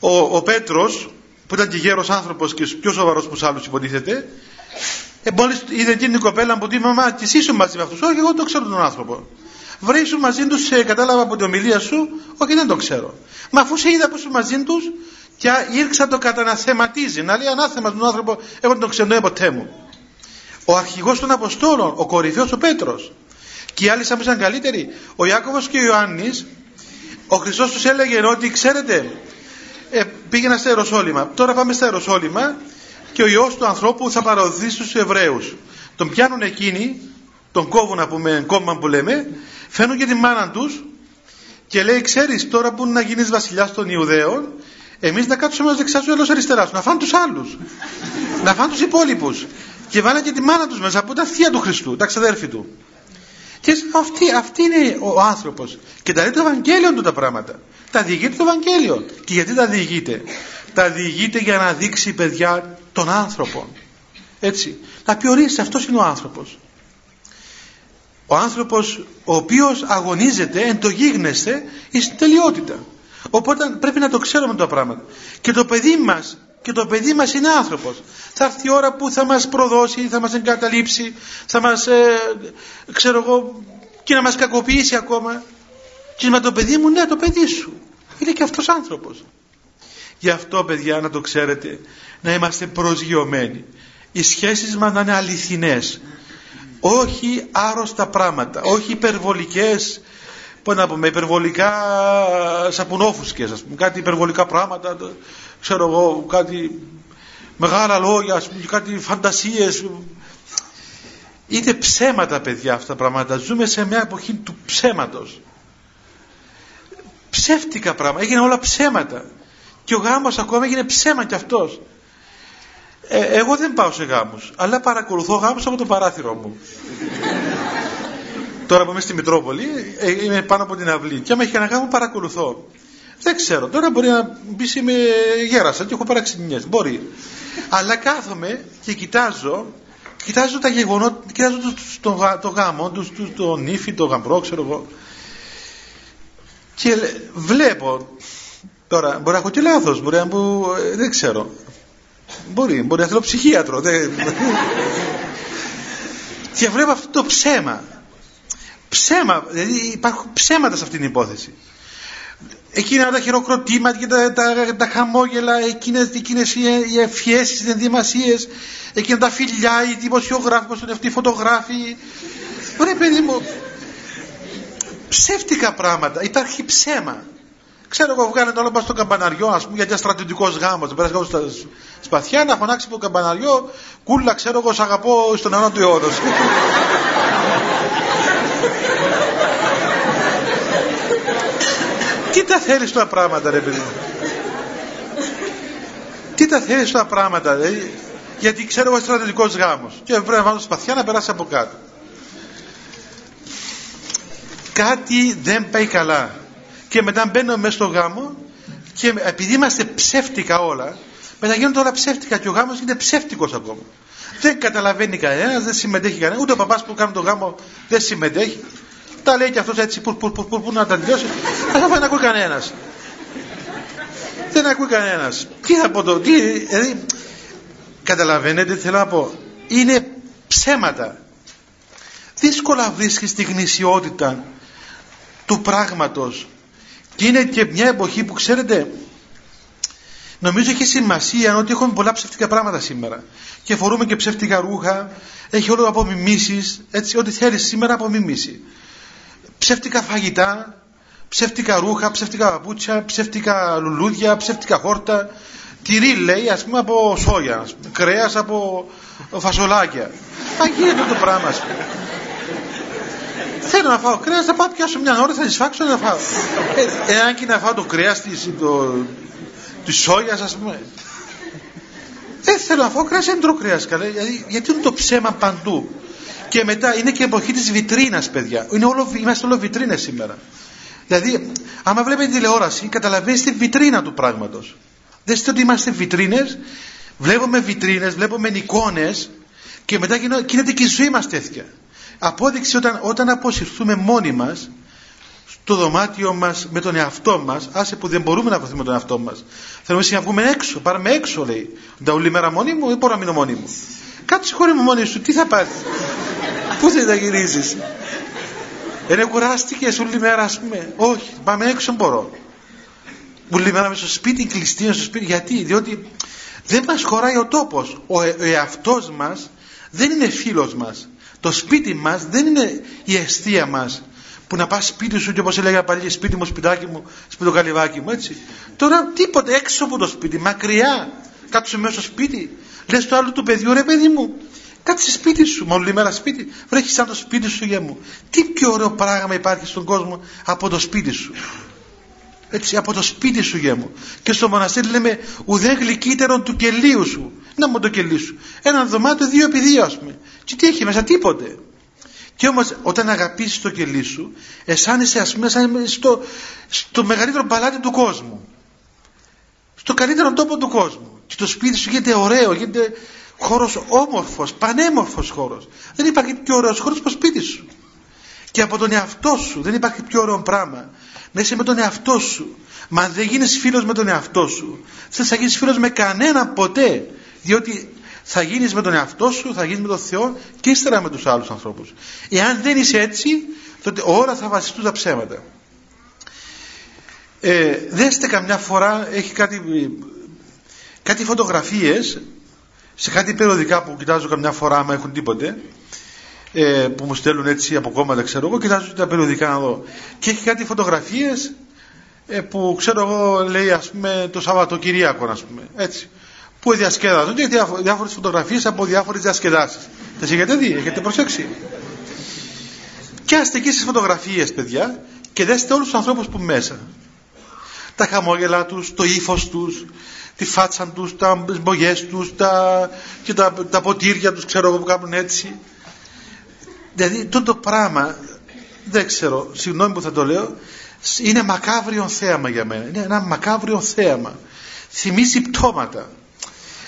Ο, ο Πέτρος που ήταν και γέρος άνθρωπος και πιο σοβαρός που άλλους υποτίθεται, ε, μόλις είδε εκείνη την κοπέλα που τη μαμά, τη ήσουν μαζί με αυτούς. Όχι, εγώ το ξέρω τον άνθρωπο. Βρήσου μαζί τους, ε, κατάλαβα από την ομιλία σου, όχι δεν το ξέρω. Μα αφού σε είδα που είσαι μαζί τους, και ήρξα το καταναθεματίζει. Να λέει ανάθεμα τον άνθρωπο, εγώ δεν τον ξεχνώ ποτέ μου. Ο αρχηγός των Αποστόλων, ο κορυφαίος ο Πέτρος. Και οι άλλοι σαν ήταν καλύτεροι. Ο Ιάκωβος και ο Ιωάννης, ο Χριστός τους έλεγε ότι ξέρετε, ε, πήγαινα στα Ιεροσόλυμα. Τώρα πάμε στα Ιεροσόλυμα και ο Υιός του ανθρώπου θα παραδοθεί στους Εβραίους. Τον πιάνουν εκείνοι, τον κόβουν να πούμε, κόμμα που λέμε, φέρνουν και τη μάνα τους και λέει, ξέρεις τώρα που να γίνεις βασιλιάς των Ιουδαίων, εμείς να κάτσουμε ως δεξιά σου, άλλος αριστεράς σου, να φάνε τους άλλους, να φάνε τους υπόλοιπους. Και βάλα και τη μάνα τους μέσα, που τα θεία του Χριστού, τα ξαδέρφη του. Και αυτή, αυτή είναι ο άνθρωπος. Και τα λέει το Ευαγγέλιο του τα πράγματα. Τα διηγείται το Ευαγγέλιο. Και γιατί τα διηγείται; Τα διηγείται για να δείξει παιδιά τον άνθρωπο. Έτσι. Να πει ορίστε αυτός είναι ο άνθρωπος. Ο άνθρωπος ο οποίος αγωνίζεται εν το γίγνεσθε στην τελειότητα. Οπότε πρέπει να το ξέρουμε το πράγμα. Και το παιδί μας και το παιδί μας είναι άνθρωπος. Θα έρθει η ώρα που θα μας προδώσει, θα μας εγκαταλείψει, θα μας, ε, ξέρω εγώ, και να μας κακοποιήσει ακόμα. Και με το παιδί μου, ναι, το παιδί σου. Είναι και αυτός άνθρωπος. Γι' αυτό, παιδιά, να το ξέρετε, να είμαστε προσγειωμένοι. Οι σχέσεις μας να είναι αληθινές. Όχι άρρωστα πράγματα, όχι υπερβολικές, πώς να πούμε, υπερβολικά σαπουνόφουσκες, ας πούμε, κάτι υπερβολικά πράγματα, ξέρω εγώ, κάτι μεγάλα λόγια, ας πούμε, κάτι φαντασίες. Είναι ψέματα, παιδιά, αυτά τα πράγματα. Ζούμε σε μια εποχή του ψέματος ψεύτικα πράγματα, έγιναν όλα ψέματα. Και ο γάμος ακόμα έγινε ψέμα κι αυτός. Ε, εγώ δεν πάω σε γάμους, αλλά παρακολουθώ γάμους από το παράθυρο μου. Τώρα που είμαι στη Μητρόπολη, ε, είμαι πάνω από την αυλή. Και άμα έχει ένα γάμο, παρακολουθώ. Δεν ξέρω, τώρα μπορεί να πει είμαι γέρασα και έχω παραξενιές. Μπορεί. αλλά κάθομαι και κοιτάζω, κοιτάζω τα γεγονότα, κοιτάζω το, το, το γάμο, το, το, το νύφι, το γαμπρό, ξέρω εγώ και βλέπω τώρα μπορεί να έχω και λάθος μπορεί να πω, ε, δεν ξέρω μπορεί, μπορεί να θέλω ψυχίατρο δεν... και βλέπω αυτό το ψέμα ψέμα δηλαδή υπάρχουν ψέματα σε αυτήν την υπόθεση εκείνα τα χειροκροτήματα και τα, τα, τα χαμόγελα, εκείνες, εκείνες οι, οι ευχές, οι ενδυμασίες, εκείνα τα φιλιά, οι δημοσιογράφοι, πως αυτοί οι φωτογράφοι. Ωραία παιδί μου, ψεύτικα πράγματα, υπάρχει ψέμα. Ξέρω εγώ βγάλε το όνομα στο καμπαναριό, ας πούμε, γιατί ένα στρατιωτικός γάμος. Δεν πέρασε στα σπαθιά να φωνάξει από το καμπαναριό, κούλα, ξέρω εγώ, σ' αγαπώ στον αιώνα του αιώνα. Τι τα θέλεις τα πράγματα, ρε παιδί Τι τα θέλεις τα πράγματα, δηλαδή. Γιατί ξέρω εγώ στρατιωτικό γάμος. Και πρέπει να βάλω σπαθιά να περάσει από κάτω. Κάτι δεν πάει καλά και μετά μπαίνουμε μέσα στο γάμο και επειδή είμαστε ψεύτικα όλα μετά γίνονται όλα ψεύτικα και ο γάμος είναι ψεύτικος ακόμα δεν καταλαβαίνει κανένας, δεν συμμετέχει κανένας ούτε ο παπάς που κάνει το γάμο δεν συμμετέχει τα λέει και αυτός έτσι που, που, που, που να τα τελειώσει αλλά δεν ακούει κανένας. Δεν ακούει κανένας. Τι θα πω το τι, δηλαδή, καταλαβαίνετε τι θέλω να πω. Είναι ψέματα. Δύσκολα βρίσκεις τη γνησιότητα του πράγματος. Και είναι και μια εποχή που ξέρετε, νομίζω έχει σημασία ότι έχουμε πολλά ψεύτικα πράγματα σήμερα. Και φορούμε και ψεύτικα ρούχα, έχει όλο από μιμήσεις, έτσι, ό,τι θέλεις σήμερα από μιμήσεις. Ψεύτικα φαγητά, ψεύτικα ρούχα, ψεύτικα παπούτσια, ψεύτικα λουλούδια, ψεύτικα χόρτα. Τυρί λέει, ας πούμε, από σόγια, κρέας από φασολάκια. Μα γίνεται το πράγμα, ας πούμε. Θέλω να φάω κρέας, θα πάω πιάσω μια ώρα, θα τη φάξω να φάω. Ε, εάν και να φάω το κρέας της το, της σόγιας, ας πούμε. Δεν θέλω να φάω κρέας, δεν τρώω κρέας. Γιατί, γιατί είναι το ψέμα παντού. Και μετά είναι και η εποχή της βιτρίνας, παιδιά. Είναι όλο, είμαστε όλο βιτρίνες σήμερα. Δηλαδή, άμα βλέπετε τηλεόραση, καταλαβαίνετε τη βιτρίνα του πράγματος. Δεν ότι είμαστε βιτρίνες, βλέπουμε βιτρίνες, βλέπουμε εικόνες και μετά γίνεται και η ζωή μας τέτοια απόδειξη όταν, όταν αποσυρθούμε μόνοι μας στο δωμάτιο μας με τον εαυτό μας άσε που δεν μπορούμε να βρεθούμε με τον εαυτό μας. Θέλουμε να βγούμε έξω, πάρουμε έξω λέει. Τα όλη μέρα μόνοι μου ή μπορώ να μείνω μόνοι μου. Κάτσε χώρη μου μόνοι σου, τι θα πάρει πού θα τα γυρίζεις; Είναι κουράστηκες όλη μέρα ας πούμε. Όχι, πάμε έξω μπορώ. Όλη μέρα μέσα στο σπίτι κλειστή στο σπίτι. Γιατί, διότι δεν μας χωράει ο τόπος. Ο, ε, ο εαυτός μας δεν είναι φίλος μας. Το σπίτι μας δεν είναι η αιστεία μας που να πας σπίτι σου και όπως έλεγα πάλι σπίτι μου, σπιτάκι μου, σπιτοκαλυβάκι μου έτσι. Τώρα τίποτε έξω από το σπίτι, μακριά. Κάτσε μέσα στο σπίτι. Λες το άλλο του παιδιού ρε παιδί μου. Κάτσε σπίτι σου, όλη μέρα σπίτι. Βρέχεις σαν το σπίτι σου για μου. Τι πιο ωραίο πράγμα υπάρχει στον κόσμο από το σπίτι σου. Έτσι, από το σπίτι σου γε μου. Και στο μοναστήρι λέμε ουδέ γλυκύτερον του κελίου σου. Να μου το κελί σου. Ένα δωμάτιο δύο επί δύο, ας πούμε. Και τι έχει μέσα, τίποτε. Και όμως όταν αγαπήσεις το κελί σου, αισθάνεσαι ας πούμε σαν στο, στο μεγαλύτερο παλάτι του κόσμου. Στο καλύτερο τόπο του κόσμου. Και το σπίτι σου γίνεται ωραίο, γίνεται χώρος όμορφος, πανέμορφος χώρος. Δεν υπάρχει πιο ωραίος χώρος από το σπίτι σου. Και από τον εαυτό σου δεν υπάρχει πιο ωραίο πράγμα να είσαι με τον εαυτό σου. Μα αν δεν γίνεις φίλος με τον εαυτό σου, δεν θα γίνεις φίλος με κανένα ποτέ. Διότι θα γίνεις με τον εαυτό σου, θα γίνεις με τον Θεό και ύστερα με τους άλλους ανθρώπους. Εάν δεν είσαι έτσι, τότε ώρα θα βασιστούν τα ψέματα. Ε, δέστε καμιά φορά, έχει κάτι, κάτι φωτογραφίες σε κάτι περιοδικά που κοιτάζω καμιά φορά άμα έχουν τίποτε ε, που μου στέλνουν έτσι από κόμματα ξέρω εγώ κοιτάζω τα περιοδικά να δω και έχει κάτι φωτογραφίες ε, που ξέρω εγώ λέει ας πούμε το Σαββατοκυριακό ας πούμε έτσι που διασκέδαζαν και διάφορες φωτογραφίες από διάφορες διασκεδάσεις τα έχετε δει, έχετε προσέξει και άστε εκεί στις φωτογραφίες παιδιά και δέστε όλους τους ανθρώπους που μέσα τα χαμόγελα τους, το ύφος τους τη φάτσα τους, τα μπογιές τους τα, και τα, τα ποτήρια τους ξέρω εγώ που κάνουν έτσι Δηλαδή το πράγμα, δεν ξέρω, συγγνώμη που θα το λέω, είναι μακάβριο θέαμα για μένα. Είναι ένα μακάβριο θέαμα. Θυμίζει πτώματα.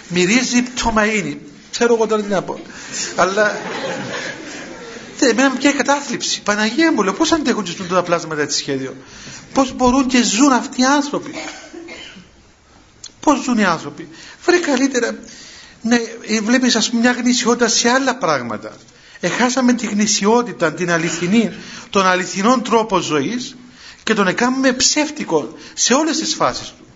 Μυρίζει πτωμαΐνη. Ξέρω εγώ τώρα τι να πω. Αλλά δεν, εμένα μια κατάθλιψη. Παναγία μου, λέω, πώς αντέχουν και τα πλάσματα έτσι σχέδιο. Πώς μπορούν και ζουν αυτοί οι άνθρωποι. Πώς ζουν οι άνθρωποι. Βρε καλύτερα, ναι, βλέπεις ας πούμε μια γνησιότητα σε άλλα πράγματα εχάσαμε τη γνησιότητα, την αληθινή, τον αληθινόν τρόπο ζωής και τον έκαναμε ψεύτικο σε όλες τις φάσεις του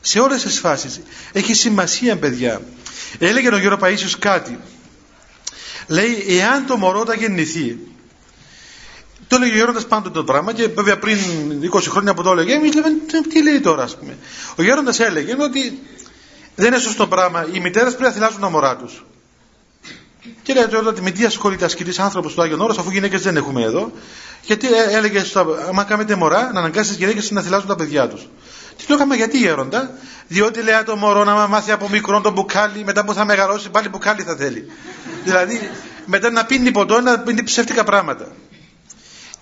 σε όλες τις φάσεις. Έχει σημασία παιδιά. Έλεγε ο Γιώργο Παΐσιος κάτι. Λέει εάν το μωρό θα γεννηθεί το έλεγε ο Γέροντας πάντοτε το πράγμα και βέβαια πριν 20 χρόνια που το έλεγε εμείς λέμε τι λέει τώρα ας πούμε ο Γέροντας έλεγε ότι δεν είναι σωστό πράγμα οι μητέρες πρέπει να θυλάζουν τα μωρά τους. Και λέει ότι με τι ασχολείται ασκητής άνθρωπος του Άγιον Όρος αφού γυναίκες δεν έχουμε εδώ γιατί ε, έλεγε στο, άμα κάνετε μωρά να αναγκάσεις τις γυναίκες να θυλάζουν τα παιδιά τους. Τι το έκαμε γιατί γέροντα, διότι λέει το μωρό να μάθει από μικρό το μπουκάλι, μετά που θα μεγαλώσει πάλι μπουκάλι θα θέλει. δηλαδή μετά να πίνει ποτό, να πίνει ψεύτικα πράγματα.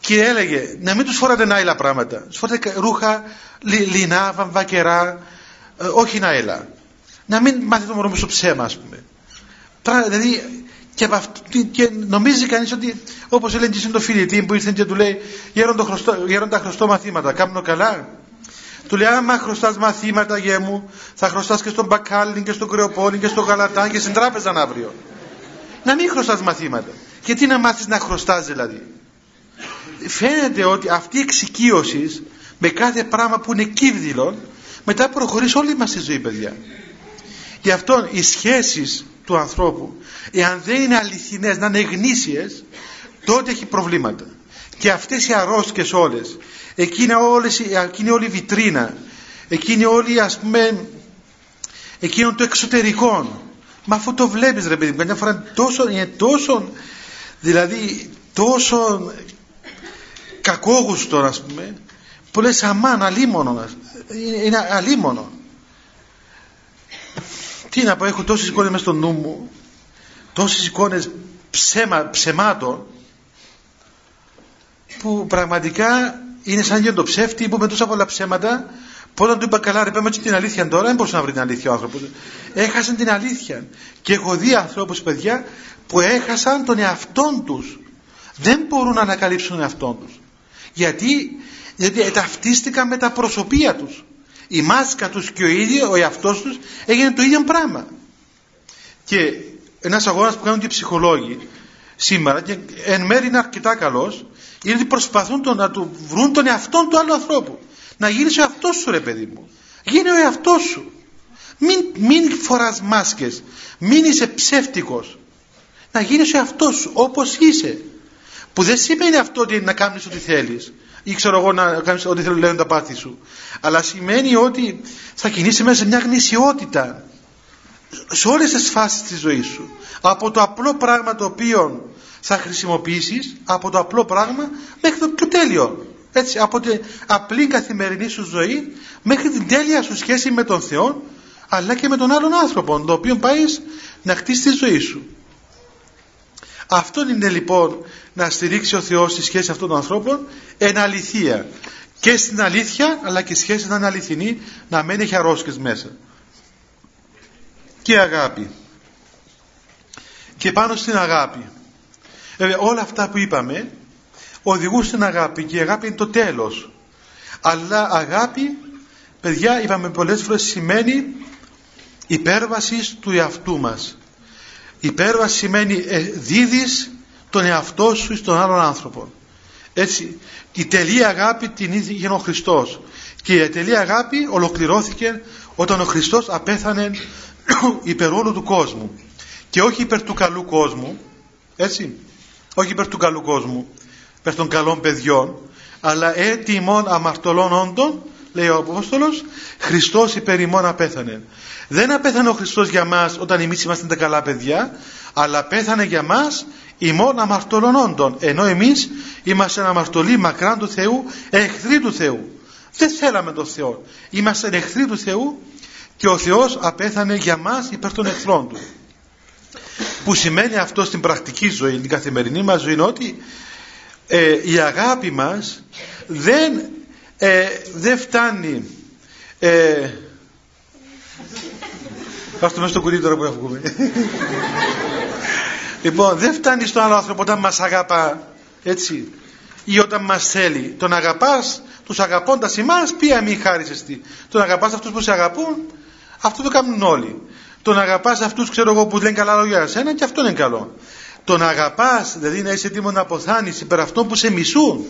Και έλεγε να μην τους φοράτε άλλα πράγματα. Τους φοράτε ρούχα, λι, λινά, βαμβακερά, ε, όχι έλα. Να μην μάθει το μωρό μου στο ψέμα, ας πούμε. Δηλαδή και, και νομίζει κανείς ότι όπως έλεγε και το φιλιτή που ήρθε και του λέει γέροντα χρωστό, γέροντα χρωστό μαθήματα κάνω καλά του λέει άμα χρωστάς μαθήματα γέ μου θα χρωστάς και στον μπακάλι και στον κρεοπόλι και στον γαλατάν και στην τράπεζα αύριο να μην χρωστάς μαθήματα. Γιατί να μάθεις να χρωστάς δηλαδή. Φαίνεται ότι αυτή η εξοικείωση με κάθε πράγμα που είναι κύβδηλο μετά προχωρείς όλη μας τη ζωή παιδιά. Γι' αυτό οι σχέσεις του ανθρώπου εάν δεν είναι αληθινές να είναι γνήσιες τότε έχει προβλήματα. Και αυτές οι αρρώσκες όλες εκείνη, όλες, εκείνη όλη η βιτρίνα. Εκείνη όλη ας πούμε εκείνο το εξωτερικό. Μα αφού το βλέπεις ρε παιδί μια φορά τόσο, είναι τόσο δηλαδή τόσο κακόγουστο ας πούμε που λες αμάν αλίμονο είναι αλίμονο τι να πω, έχω τόσες εικόνες μέσα στο νου μου, τόσες εικόνες ψέμα, ψεμάτων, που πραγματικά είναι σαν για το ψεύτη που με τόσα πολλά ψέματα. Που όταν του είπα καλά ρε πάμε την αλήθεια τώρα δεν μπορούσε να βρει την αλήθεια ο άνθρωπος έχασαν την αλήθεια. Και έχω δει ανθρώπους παιδιά που έχασαν τον εαυτόν τους. Δεν μπορούν να ανακαλύψουν τον εαυτόν τους. Γιατί, γιατί ταυτίστηκαν με τα προσωπία τους. Η μάσκα τους και ο ίδιος, ο εαυτός τους έγινε το ίδιο πράγμα. Και ένας αγώνας που κάνουν και οι ψυχολόγοι σήμερα και εν μέρει είναι αρκετά καλός είναι ότι προσπαθούν το, να του βρουν τον εαυτό του άλλου ανθρώπου. Να γίνεις ο εαυτός σου ρε παιδί μου. Γίνε ο εαυτός σου. Μην, μην φοράς μάσκες. Μην είσαι ψεύτικος. Να γίνεις ο εαυτός σου όπως είσαι. Που δεν σημαίνει αυτό ότι να κάνεις ό,τι θέλεις ή ξέρω εγώ να κάνεις ό,τι θέλω λένε τα πάθη σου. Αλλά σημαίνει ότι θα κινείσαι μέσα σε μια γνησιότητα σε όλες τις φάσεις της ζωής σου. Από το απλό πράγμα το οποίο θα χρησιμοποιήσεις, από το απλό πράγμα μέχρι το πιο τέλειο. Έτσι, από την απλή καθημερινή σου ζωή μέχρι την τέλεια σου σχέση με τον Θεό αλλά και με τον άλλον άνθρωπο το οποίο πάεις να χτίσεις τη ζωή σου. Αυτό είναι λοιπόν να στηρίξει ο Θεός στη σχέση αυτών των ανθρώπων εν αληθεία. Και στην αλήθεια αλλά και η σχέση να είναι αληθινή να μένει έχει αρρώσκες μέσα. Και αγάπη. Και πάνω στην αγάπη. Βέβαια όλα αυτά που είπαμε οδηγούν στην αγάπη και η αγάπη είναι το τέλος. Αλλά αγάπη, παιδιά είπαμε πολλές φορές σημαίνει υπέρβασης του εαυτού μας. Υπέρβαση σημαίνει ε, δίδεις τον εαυτό σου στον άλλον άνθρωπο. Έτσι, η τελεία αγάπη την είχε ο Χριστός και η τελεία αγάπη ολοκληρώθηκε όταν ο Χριστός απέθανε υπέρ όλου του κόσμου. Και όχι υπέρ του καλού κόσμου έτσι, όχι υπέρ του καλού κόσμου υπέρ των καλών παιδιών αλλά έτοιμων αμαρτωλών όντων λέει ο Απόστολος Χριστός υπέρ ημών απέθανε. Δεν απέθανε ο Χριστός για μας όταν εμείς είμαστε τα καλά παιδιά αλλά πέθανε για μας ημών αμαρτωλών όντων ενώ εμείς είμαστε αμαρτωλοί μακράν του Θεού εχθροί του Θεού. Δεν θέλαμε τον Θεό. Είμαστε εχθροί του Θεού και ο Θεός απέθανε για μας υπέρ των εχθρών του που σημαίνει αυτό στην πρακτική ζωή την καθημερινή μας ζωή είναι ότι ε, η αγάπη μας δεν, ε, δεν φτάνει ε, Πάστε μέσα στο κουρί τώρα που έχουμε. λοιπόν, δεν φτάνει στον άλλο άνθρωπο όταν μας αγαπά, έτσι, ή όταν μας θέλει. Τον αγαπάς, τους αγαπώντας εμάς, ποια μη χάρισες τι. Τον αγαπάς αυτούς που σε αγαπούν, αυτό το κάνουν όλοι. Τον αγαπάς αυτούς, ξέρω εγώ, που λένε καλά λόγια για σένα και αυτό είναι καλό. Τον αγαπάς, δηλαδή να είσαι έτοιμο να αποθάνεις υπέρ αυτών που σε μισούν,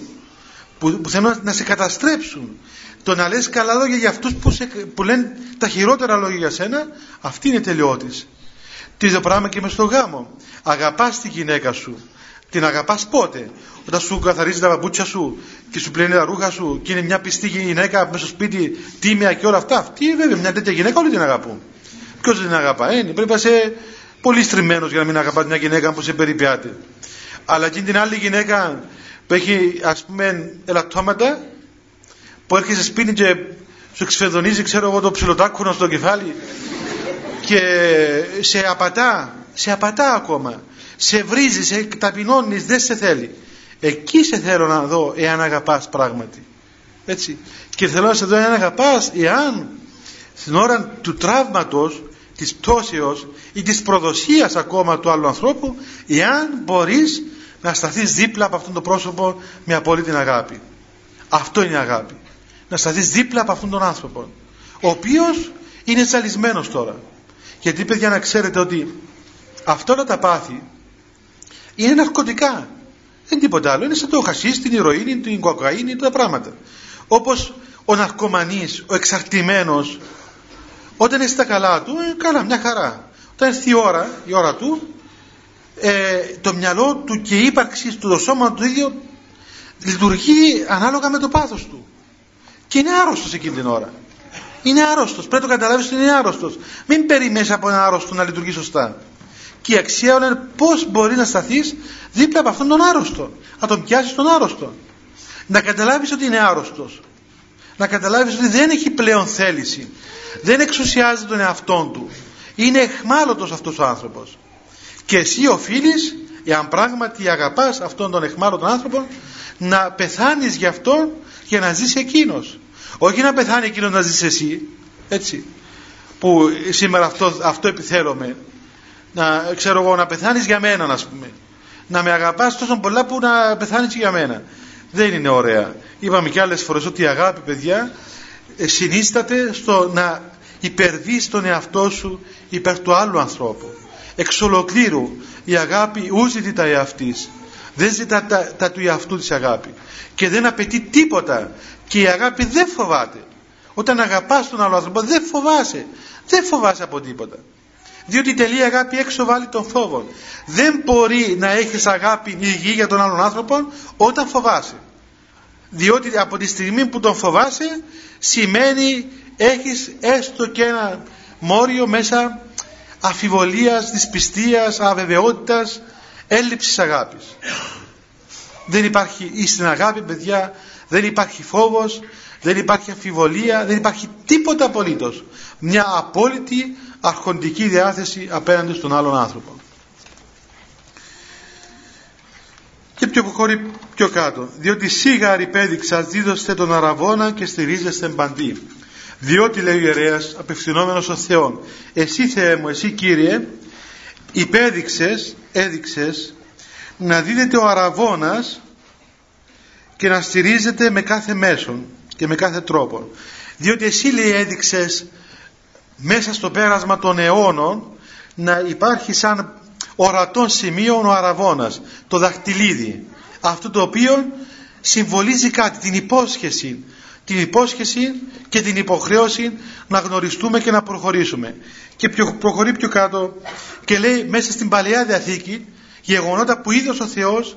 που, που θέλουν να σε καταστρέψουν το να λες καλά λόγια για αυτούς που, σε, που λένε τα χειρότερα λόγια για σένα αυτή είναι τελειώτης το ίδιο πράγμα και με στο γάμο αγαπάς τη γυναίκα σου την αγαπάς πότε; Όταν σου καθαρίζει τα παπούτσια σου και σου πλένει τα ρούχα σου και είναι μια πιστή γυναίκα μέσα στο σπίτι τίμια και όλα αυτά. Αυτή βέβαια μια τέτοια γυναίκα όλοι την αγαπούν ποιος δεν την αγαπά ε, πρέπει να είσαι πολύ στριμμένος για να μην αγαπάς μια γυναίκα που σε περιπιάται αλλά εκείνη την άλλη γυναίκα που έχει ας πούμε ελαττώματα που έρχεσαι σπίτι και σου εξφεδονίζει ξέρω εγώ το ψιλοτάκουνο στο κεφάλι και σε απατά σε απατά ακόμα σε βρίζει, σε ταπεινώνεις δεν σε θέλει. Εκεί σε θέλω να δω εάν αγαπάς πράγματι. Έτσι. Και θέλω να σε δω εάν αγαπάς εάν στην ώρα του τραύματος της πτώσεως ή της προδοσίας ακόμα του άλλου ανθρώπου εάν μπορείς να σταθείς δίπλα από αυτόν τον πρόσωπο με απόλυτη αγάπη. Αυτό είναι αγάπη. Να σταθείς δίπλα από αυτόν τον άνθρωπο ο οποίος είναι ζαλισμένος τώρα. Γιατί παιδιά να ξέρετε ότι αυτό να τα πάθει είναι ναρκωτικά. Δεν είναι τίποτα άλλο. Είναι σαν το χασίς, την ηρωίνη, την κοκαίνη τα πράγματα. Όπως ο ναρκωμανής, ο εξαρτημένος όταν είναι στα καλά του, ε, καλά μια χαρά. Όταν έρθει η ώρα, η ώρα του ε, το μυαλό του και η ύπαρξη του, το σώμα του ίδιο λειτουργεί ανάλογα με το πάθος του. Και είναι άρρωστος εκείνη την ώρα. Είναι άρρωστος, πρέπει να το καταλάβεις ότι είναι άρρωστος. Μην περιμένεις από ένα άρρωστο να λειτουργεί σωστά και η αξία είναι πώς μπορεί να σταθείς δίπλα από αυτόν τον άρρωστο να τον πιάσεις τον άρρωστο. Να καταλάβεις ότι είναι άρρωστος. Να καταλάβεις ότι δεν έχει πλέον θέληση. Δεν εξουσιάζει τον εαυτό του. Είναι εχμάλωτος αυτός ο άνθρωπος. Και εσύ οφείλεις εάν πράγματι αγαπάς αυτόν τον εχμάλωτο άνθρωπο να πεθάνεις γι' αυτό για να ζεις εκείνος. Όχι να πεθάνει εκείνος να ζεις εσύ έτσι που σήμερα αυτό, αυτό επιθέλουμε να ξέρω εγώ να πεθάνεις για μένα να πούμε να με αγαπάς τόσο πολλά που να πεθάνεις για μένα. Δεν είναι ωραία. Είπαμε και άλλες φορές ότι η αγάπη παιδιά ε, συνίσταται στο να υπερβείς τον εαυτό σου υπέρ του άλλου ανθρώπου. Εξ ολοκλήρου η αγάπη ού ζητεί εαυτής. Δεν ζητά τα, τα του εαυτού της αγάπη. Και δεν απαιτεί τίποτα. Και η αγάπη δεν φοβάται. Όταν αγαπάς τον άλλο άνθρωπο δεν φοβάσαι. Δεν φοβάσαι από τίποτα διότι η τελεία αγάπη έξω βάλει τον φόβο δεν μπορεί να έχεις αγάπη υγιή για τον άλλον άνθρωπο όταν φοβάσαι διότι από τη στιγμή που τον φοβάσαι σημαίνει έχεις έστω και ένα μόριο μέσα αφιβολίας, δυσπιστίας, αβεβαιότητας, έλλειψης αγάπης. Δεν υπάρχει στην αγάπη παιδιά, δεν υπάρχει φόβος, δεν υπάρχει αφιβολία, δεν υπάρχει τίποτα απολύτως. Μια απόλυτη αρχοντική διάθεση απέναντι στον άλλον άνθρωπο. Και πιο προχωρεί πιο κάτω. Διότι σίγαρη πέδειξα δίδωστε τον αραβόνα και στηρίζεστε παντή. Διότι λέει ο ιερέας απευθυνόμενος στον Θεό Εσύ Θεέ μου, εσύ Κύριε υπέδειξες, έδειξες να δίδεται ο αραβώνας και να στηρίζεται με κάθε μέσον και με κάθε τρόπο. Διότι εσύ λέει έδειξες μέσα στο πέρασμα των αιώνων να υπάρχει σαν ορατό σημείο ο αραβώνας, το δαχτυλίδι. Αυτό το οποίο συμβολίζει κάτι, την υπόσχεση την υπόσχεση και την υποχρέωση να γνωριστούμε και να προχωρήσουμε. Και πιο, προχωρεί πιο κάτω και λέει μέσα στην Παλαιά Διαθήκη γεγονότα που ίδιος ο Θεός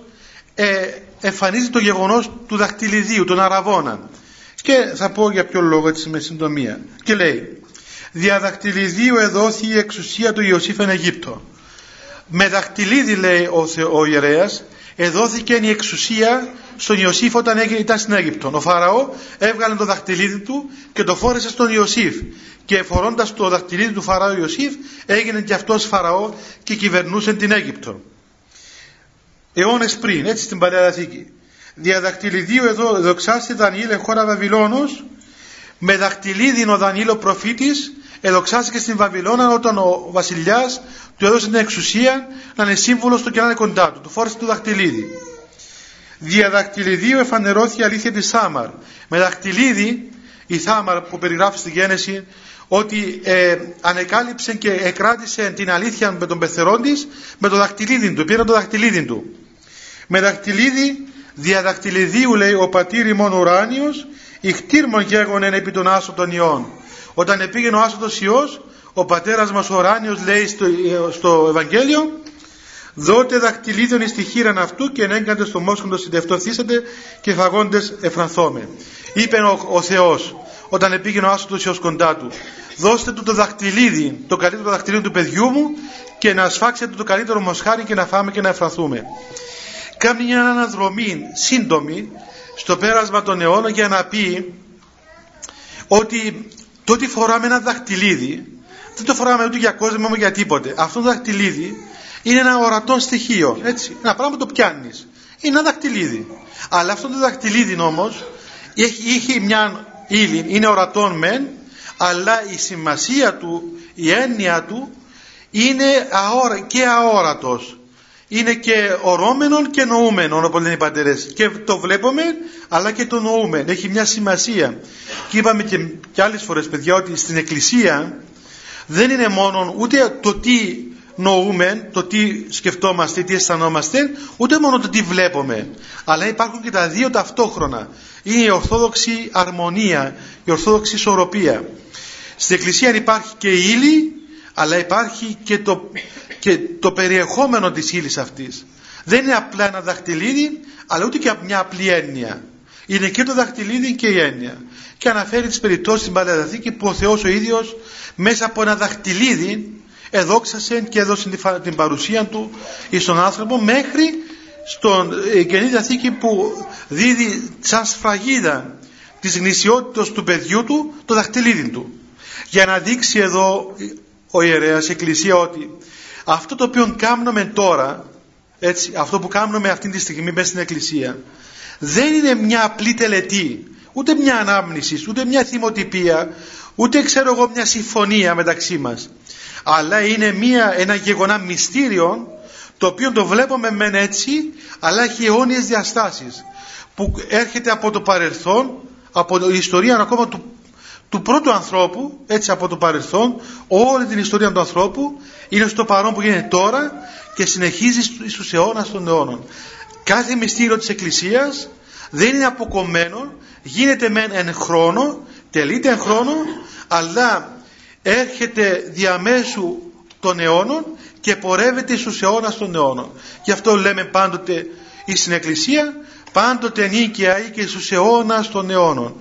ε, εμφανίζει το γεγονός του δαχτυλιδίου, τον αραβόνα. Και θα πω για ποιο λόγο έτσι με συντομία. Και λέει δια δαχτυλιδίου εδόθη η εξουσία του Ιωσήφ εν Αιγύπτο. Με δαχτυλίδι λέει ο, ο ιερέας εδόθηκε η εξουσία στον Ιωσήφ όταν ήταν στην Αίγυπτο. Ο Φαραώ έβγαλε το δαχτυλίδι του και το φόρεσε στον Ιωσήφ. Και φορώντας το δαχτυλίδι του Φαραώ Ιωσήφ έγινε και αυτός Φαραώ και κυβερνούσε την Αίγυπτο. Αιώνες πριν, έτσι στην Παλαιά Διαθήκη. Δια δαχτυλιδίου εδώ δοξάστη Δανιήλ χώρα Βαβυλώνος με δαχτυλίδι ο Δανιήλ ο προφήτης εδοξάστηκε στην Βαβυλώνα όταν ο βασιλιάς του έδωσε την εξουσία να είναι σύμβουλος του και να είναι κοντά του. Του φόρεσε το δαχτυλίδι. Δια δαχτυλιδίου εφανερώθηκε η αλήθεια της Θάμαρ. Με δαχτυλίδι η Θάμαρ που περιγράφει στη Γένεση ότι ε, ανεκάλυψε και εκράτησε την αλήθεια με τον πεθερόν της με το δαχτυλίδι του. Πήρε το δαχτυλίδι του. Με δαχτυλίδι διαδακτυλιδίου λέει ο πατήρ ημών ουράνιος ηχτήρμον γέγονεν επί των άσων των ιών όταν επήγαινε ο άσωτος Υιός ο πατέρας μας ο ουράνιος λέει στο, στο Ευαγγέλιο δότε δακτυλίδων εις τη χείραν αυτού και ενέγκαντες στο μόσχοντο συντευτοθήσατε και φαγόντες εφρανθώμε είπε ο, ο Θεός όταν επήγαινε ο άσωτος Υιός κοντά του δώστε του το δακτυλίδι το καλύτερο δακτυλίδι του παιδιού μου και να σφάξετε το καλύτερο μοσχάρι και να φάμε και να εφρανθούμε κάνει μια αναδρομή σύντομη στο πέρασμα των αιώνων για να πει ότι το ότι φοράμε ένα δαχτυλίδι δεν το φοράμε ούτε για κόσμο ούτε για τίποτε. Αυτό το δαχτυλίδι είναι ένα ορατό στοιχείο. Έτσι. Ένα πράγμα το πιάνεις. Είναι ένα δαχτυλίδι. Αλλά αυτό το δαχτυλίδι όμως έχει, έχει μια ύλη, είναι ορατόν μεν, αλλά η σημασία του, η έννοια του είναι αόρα, και αόρατος είναι και ορώμενον και νοούμενον όπως λένε οι πατερές και το βλέπουμε αλλά και το νοούμε. Έχει μια σημασία. Και είπαμε και, και άλλες φορές παιδιά ότι στην εκκλησία δεν είναι μόνο ούτε το τι νοούμε το τι σκεφτόμαστε, τι αισθανόμαστε ούτε μόνο το τι βλέπουμε. Αλλά υπάρχουν και τα δύο ταυτόχρονα. Είναι η ορθόδοξη αρμονία η ορθόδοξη ισορροπία. Στην εκκλησία υπάρχει και η ύλη αλλά υπάρχει και το, και το περιεχόμενο της ύλης αυτής. Δεν είναι απλά ένα δαχτυλίδι, αλλά ούτε και μια απλή έννοια. Είναι και το δαχτυλίδι και η έννοια. Και αναφέρει τις περιπτώσεις στην Παλαιά που ο Θεός ο ίδιος μέσα από ένα δαχτυλίδι εδόξασε και έδωσε την παρουσία του στον άνθρωπο μέχρι στον ε, Καινή Διαθήκη που δίδει σαν σφραγίδα της γνησιότητας του παιδιού του το δαχτυλίδι του. Για να δείξει εδώ ο ιερέας, η Εκκλησία ότι αυτό το οποίο κάνουμε τώρα, έτσι, αυτό που κάνουμε αυτή τη στιγμή μέσα στην Εκκλησία, δεν είναι μια απλή τελετή, ούτε μια ανάμνηση, ούτε μια θυμοτυπία, ούτε ξέρω εγώ μια συμφωνία μεταξύ μας. Αλλά είναι μια, ένα γεγονά μυστήριο, το οποίο το βλέπουμε μεν έτσι, αλλά έχει αιώνιες διαστάσεις, που έρχεται από το παρελθόν, από την ιστορία ακόμα του του πρώτου ανθρώπου, έτσι από το παρελθόν, όλη την ιστορία του ανθρώπου είναι στο παρόν που γίνεται τώρα και συνεχίζει στους αιώνας των αιώνων. Κάθε μυστήριο της Εκκλησίας δεν είναι αποκομμένο, γίνεται μεν εν χρόνο, τελείται εν χρόνο, αλλά έρχεται διαμέσου των αιώνων και πορεύεται στους αιώνας των αιώνων. Γι' αυτό λέμε πάντοτε στην Εκκλησία, πάντοτε νίκαια ή και στους αιώνας των αιώνων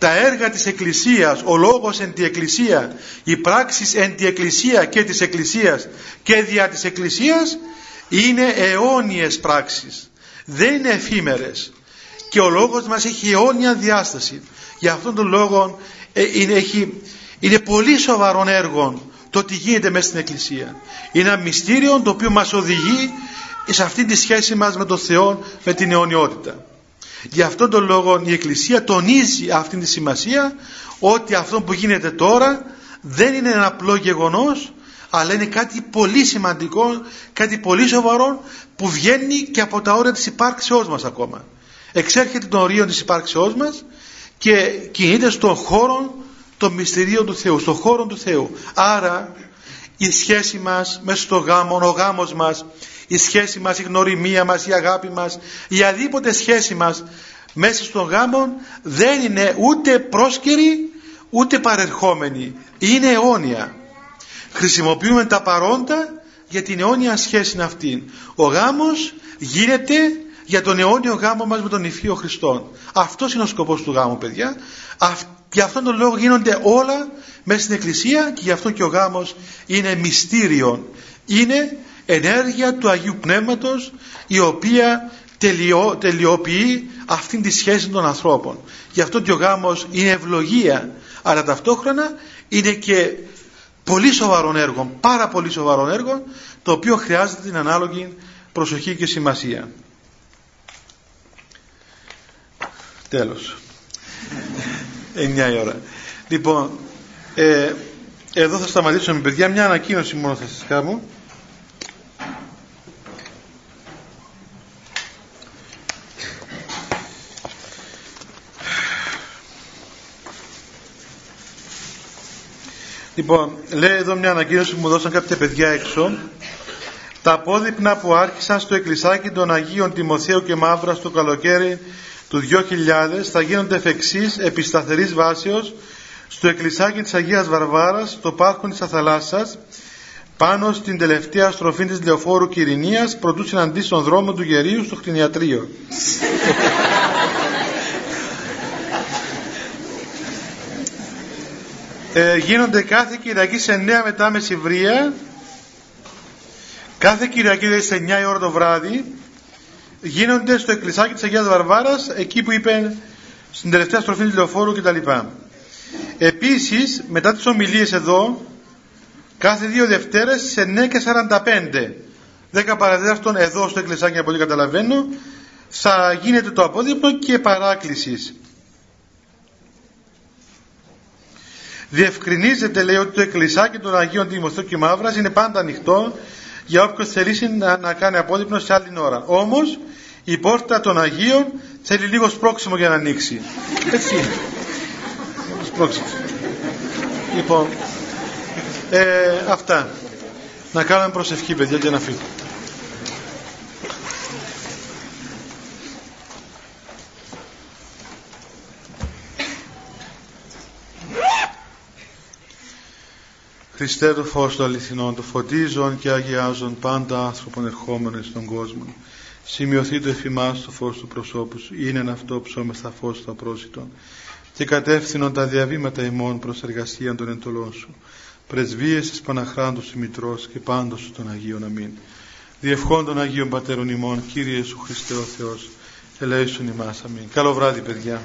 τα έργα της Εκκλησίας, ο λόγος εν τη Εκκλησία, οι πράξεις εν τη Εκκλησία και της Εκκλησίας και δια της Εκκλησίας είναι αιώνιες πράξεις. Δεν είναι εφήμερες. Και ο λόγος μας έχει αιώνια διάσταση. Για αυτόν τον λόγο ε, είναι, έχει, είναι πολύ σοβαρό έργο το τι γίνεται μέσα στην Εκκλησία. Είναι ένα μυστήριο το οποίο μας οδηγεί σε αυτή τη σχέση μας με τον Θεό, με την αιωνιότητα. Γι' αυτόν τον λόγο η Εκκλησία τονίζει αυτή τη σημασία ότι αυτό που γίνεται τώρα δεν είναι ένα απλό γεγονός αλλά είναι κάτι πολύ σημαντικό, κάτι πολύ σοβαρό που βγαίνει και από τα όρια της υπάρξεώς μας ακόμα. Εξέρχεται των ορίων της υπάρξεώς μας και κινείται στον χώρο των μυστηρίων του Θεού, στον χώρο του Θεού. Άρα η σχέση μας μέσα στο γάμο, ο γάμος μας, η σχέση μας, η γνωριμία μας, η αγάπη μας, η αδίποτε σχέση μας μέσα στον γάμο δεν είναι ούτε πρόσκαιρη ούτε παρερχόμενη. Είναι αιώνια. Χρησιμοποιούμε τα παρόντα για την αιώνια σχέση αυτή. Ο γάμος γίνεται για τον αιώνιο γάμο μας με τον Υφείο Χριστό. Αυτός είναι ο σκοπός του γάμου παιδιά. Για αυτόν τον λόγο γίνονται όλα μέσα στην Εκκλησία και γι' αυτό και ο γάμος είναι μυστήριο. Είναι ενέργεια του Αγίου Πνεύματος η οποία τελειώ, τελειοποιεί αυτήν τη σχέση των ανθρώπων. Γι' αυτό και ο γάμος είναι ευλογία αλλά ταυτόχρονα είναι και πολύ σοβαρό έργο, πάρα πολύ σοβαρό έργο το οποίο χρειάζεται την ανάλογη προσοχή και σημασία. Τέλος. Εννιά η ώρα. Λοιπόν, ε, εδώ θα σταματήσω με παιδιά μια ανακοίνωση μόνο θα σας κάνω. Λοιπόν, λέει εδώ μια ανακοίνωση που μου δώσαν κάποια παιδιά έξω τα απόδειπνα που άρχισαν στο εκκλησάκι των Αγίων Τιμοθέου και Μαύρα το καλοκαίρι του 2000 θα γίνονται εφ' εξής επί σταθερής βάσεως στο εκκλησάκι της Αγίας Βαρβάρας, στο πάρκο της Αθαλάσσας, πάνω στην τελευταία στροφή της Λεωφόρου Κυρινίας, προτού συναντήσει τον δρόμο του Γερίου στο κτηνιατρίο. Ε, γίνονται κάθε Κυριακή σε 9 μετά μεσηβρία κάθε Κυριακή δηλαδή σε 9 η ώρα το βράδυ γίνονται στο εκκλησάκι της Αγίας Βαρβάρας εκεί που είπε στην τελευταία στροφή του Λεωφόρου κτλ. Επίσης μετά τις ομιλίες εδώ κάθε δύο Δευτέρες σε 9 και 45 10 παραδεύτερων εδώ στο εκκλησάκι από ό,τι καταλαβαίνω θα γίνεται το απόδειπνο και παράκλησης. Διευκρινίζεται λέει ότι το εκκλησάκι των Αγίων Τιμοθέου και Μαύρας είναι πάντα ανοιχτό για όποιον θελήσει να, να κάνει απόδειπνο σε άλλη ώρα. Όμως η πόρτα των Αγίων θέλει λίγο σπρώξιμο για να ανοίξει. Έτσι είναι. Σπρώξιμο. Λοιπόν, ε, αυτά. Να κάνουμε προσευχή παιδιά και να φύγουμε. Χριστέ το φως του αληθινών, το φωτίζον και αγιάζον πάντα άνθρωπον ερχόμενο στον κόσμο. Σημειωθεί το εφημάς το φως του προσώπους σου, είναι αυτό ψώμεστα φως του απρόσιτον και κατεύθυνον τα διαβήματα ημών προς εργασία των εντολών σου. Πρεσβείες της Παναχράντου σου Μητρός και πάντως σου των Αγίων Αμήν. Διευχών των Αγίων Πατέρων ημών, Κύριε σου Χριστέ ο Θεός, ελέησον ημάς. Αμήν. Καλό βράδυ παιδιά.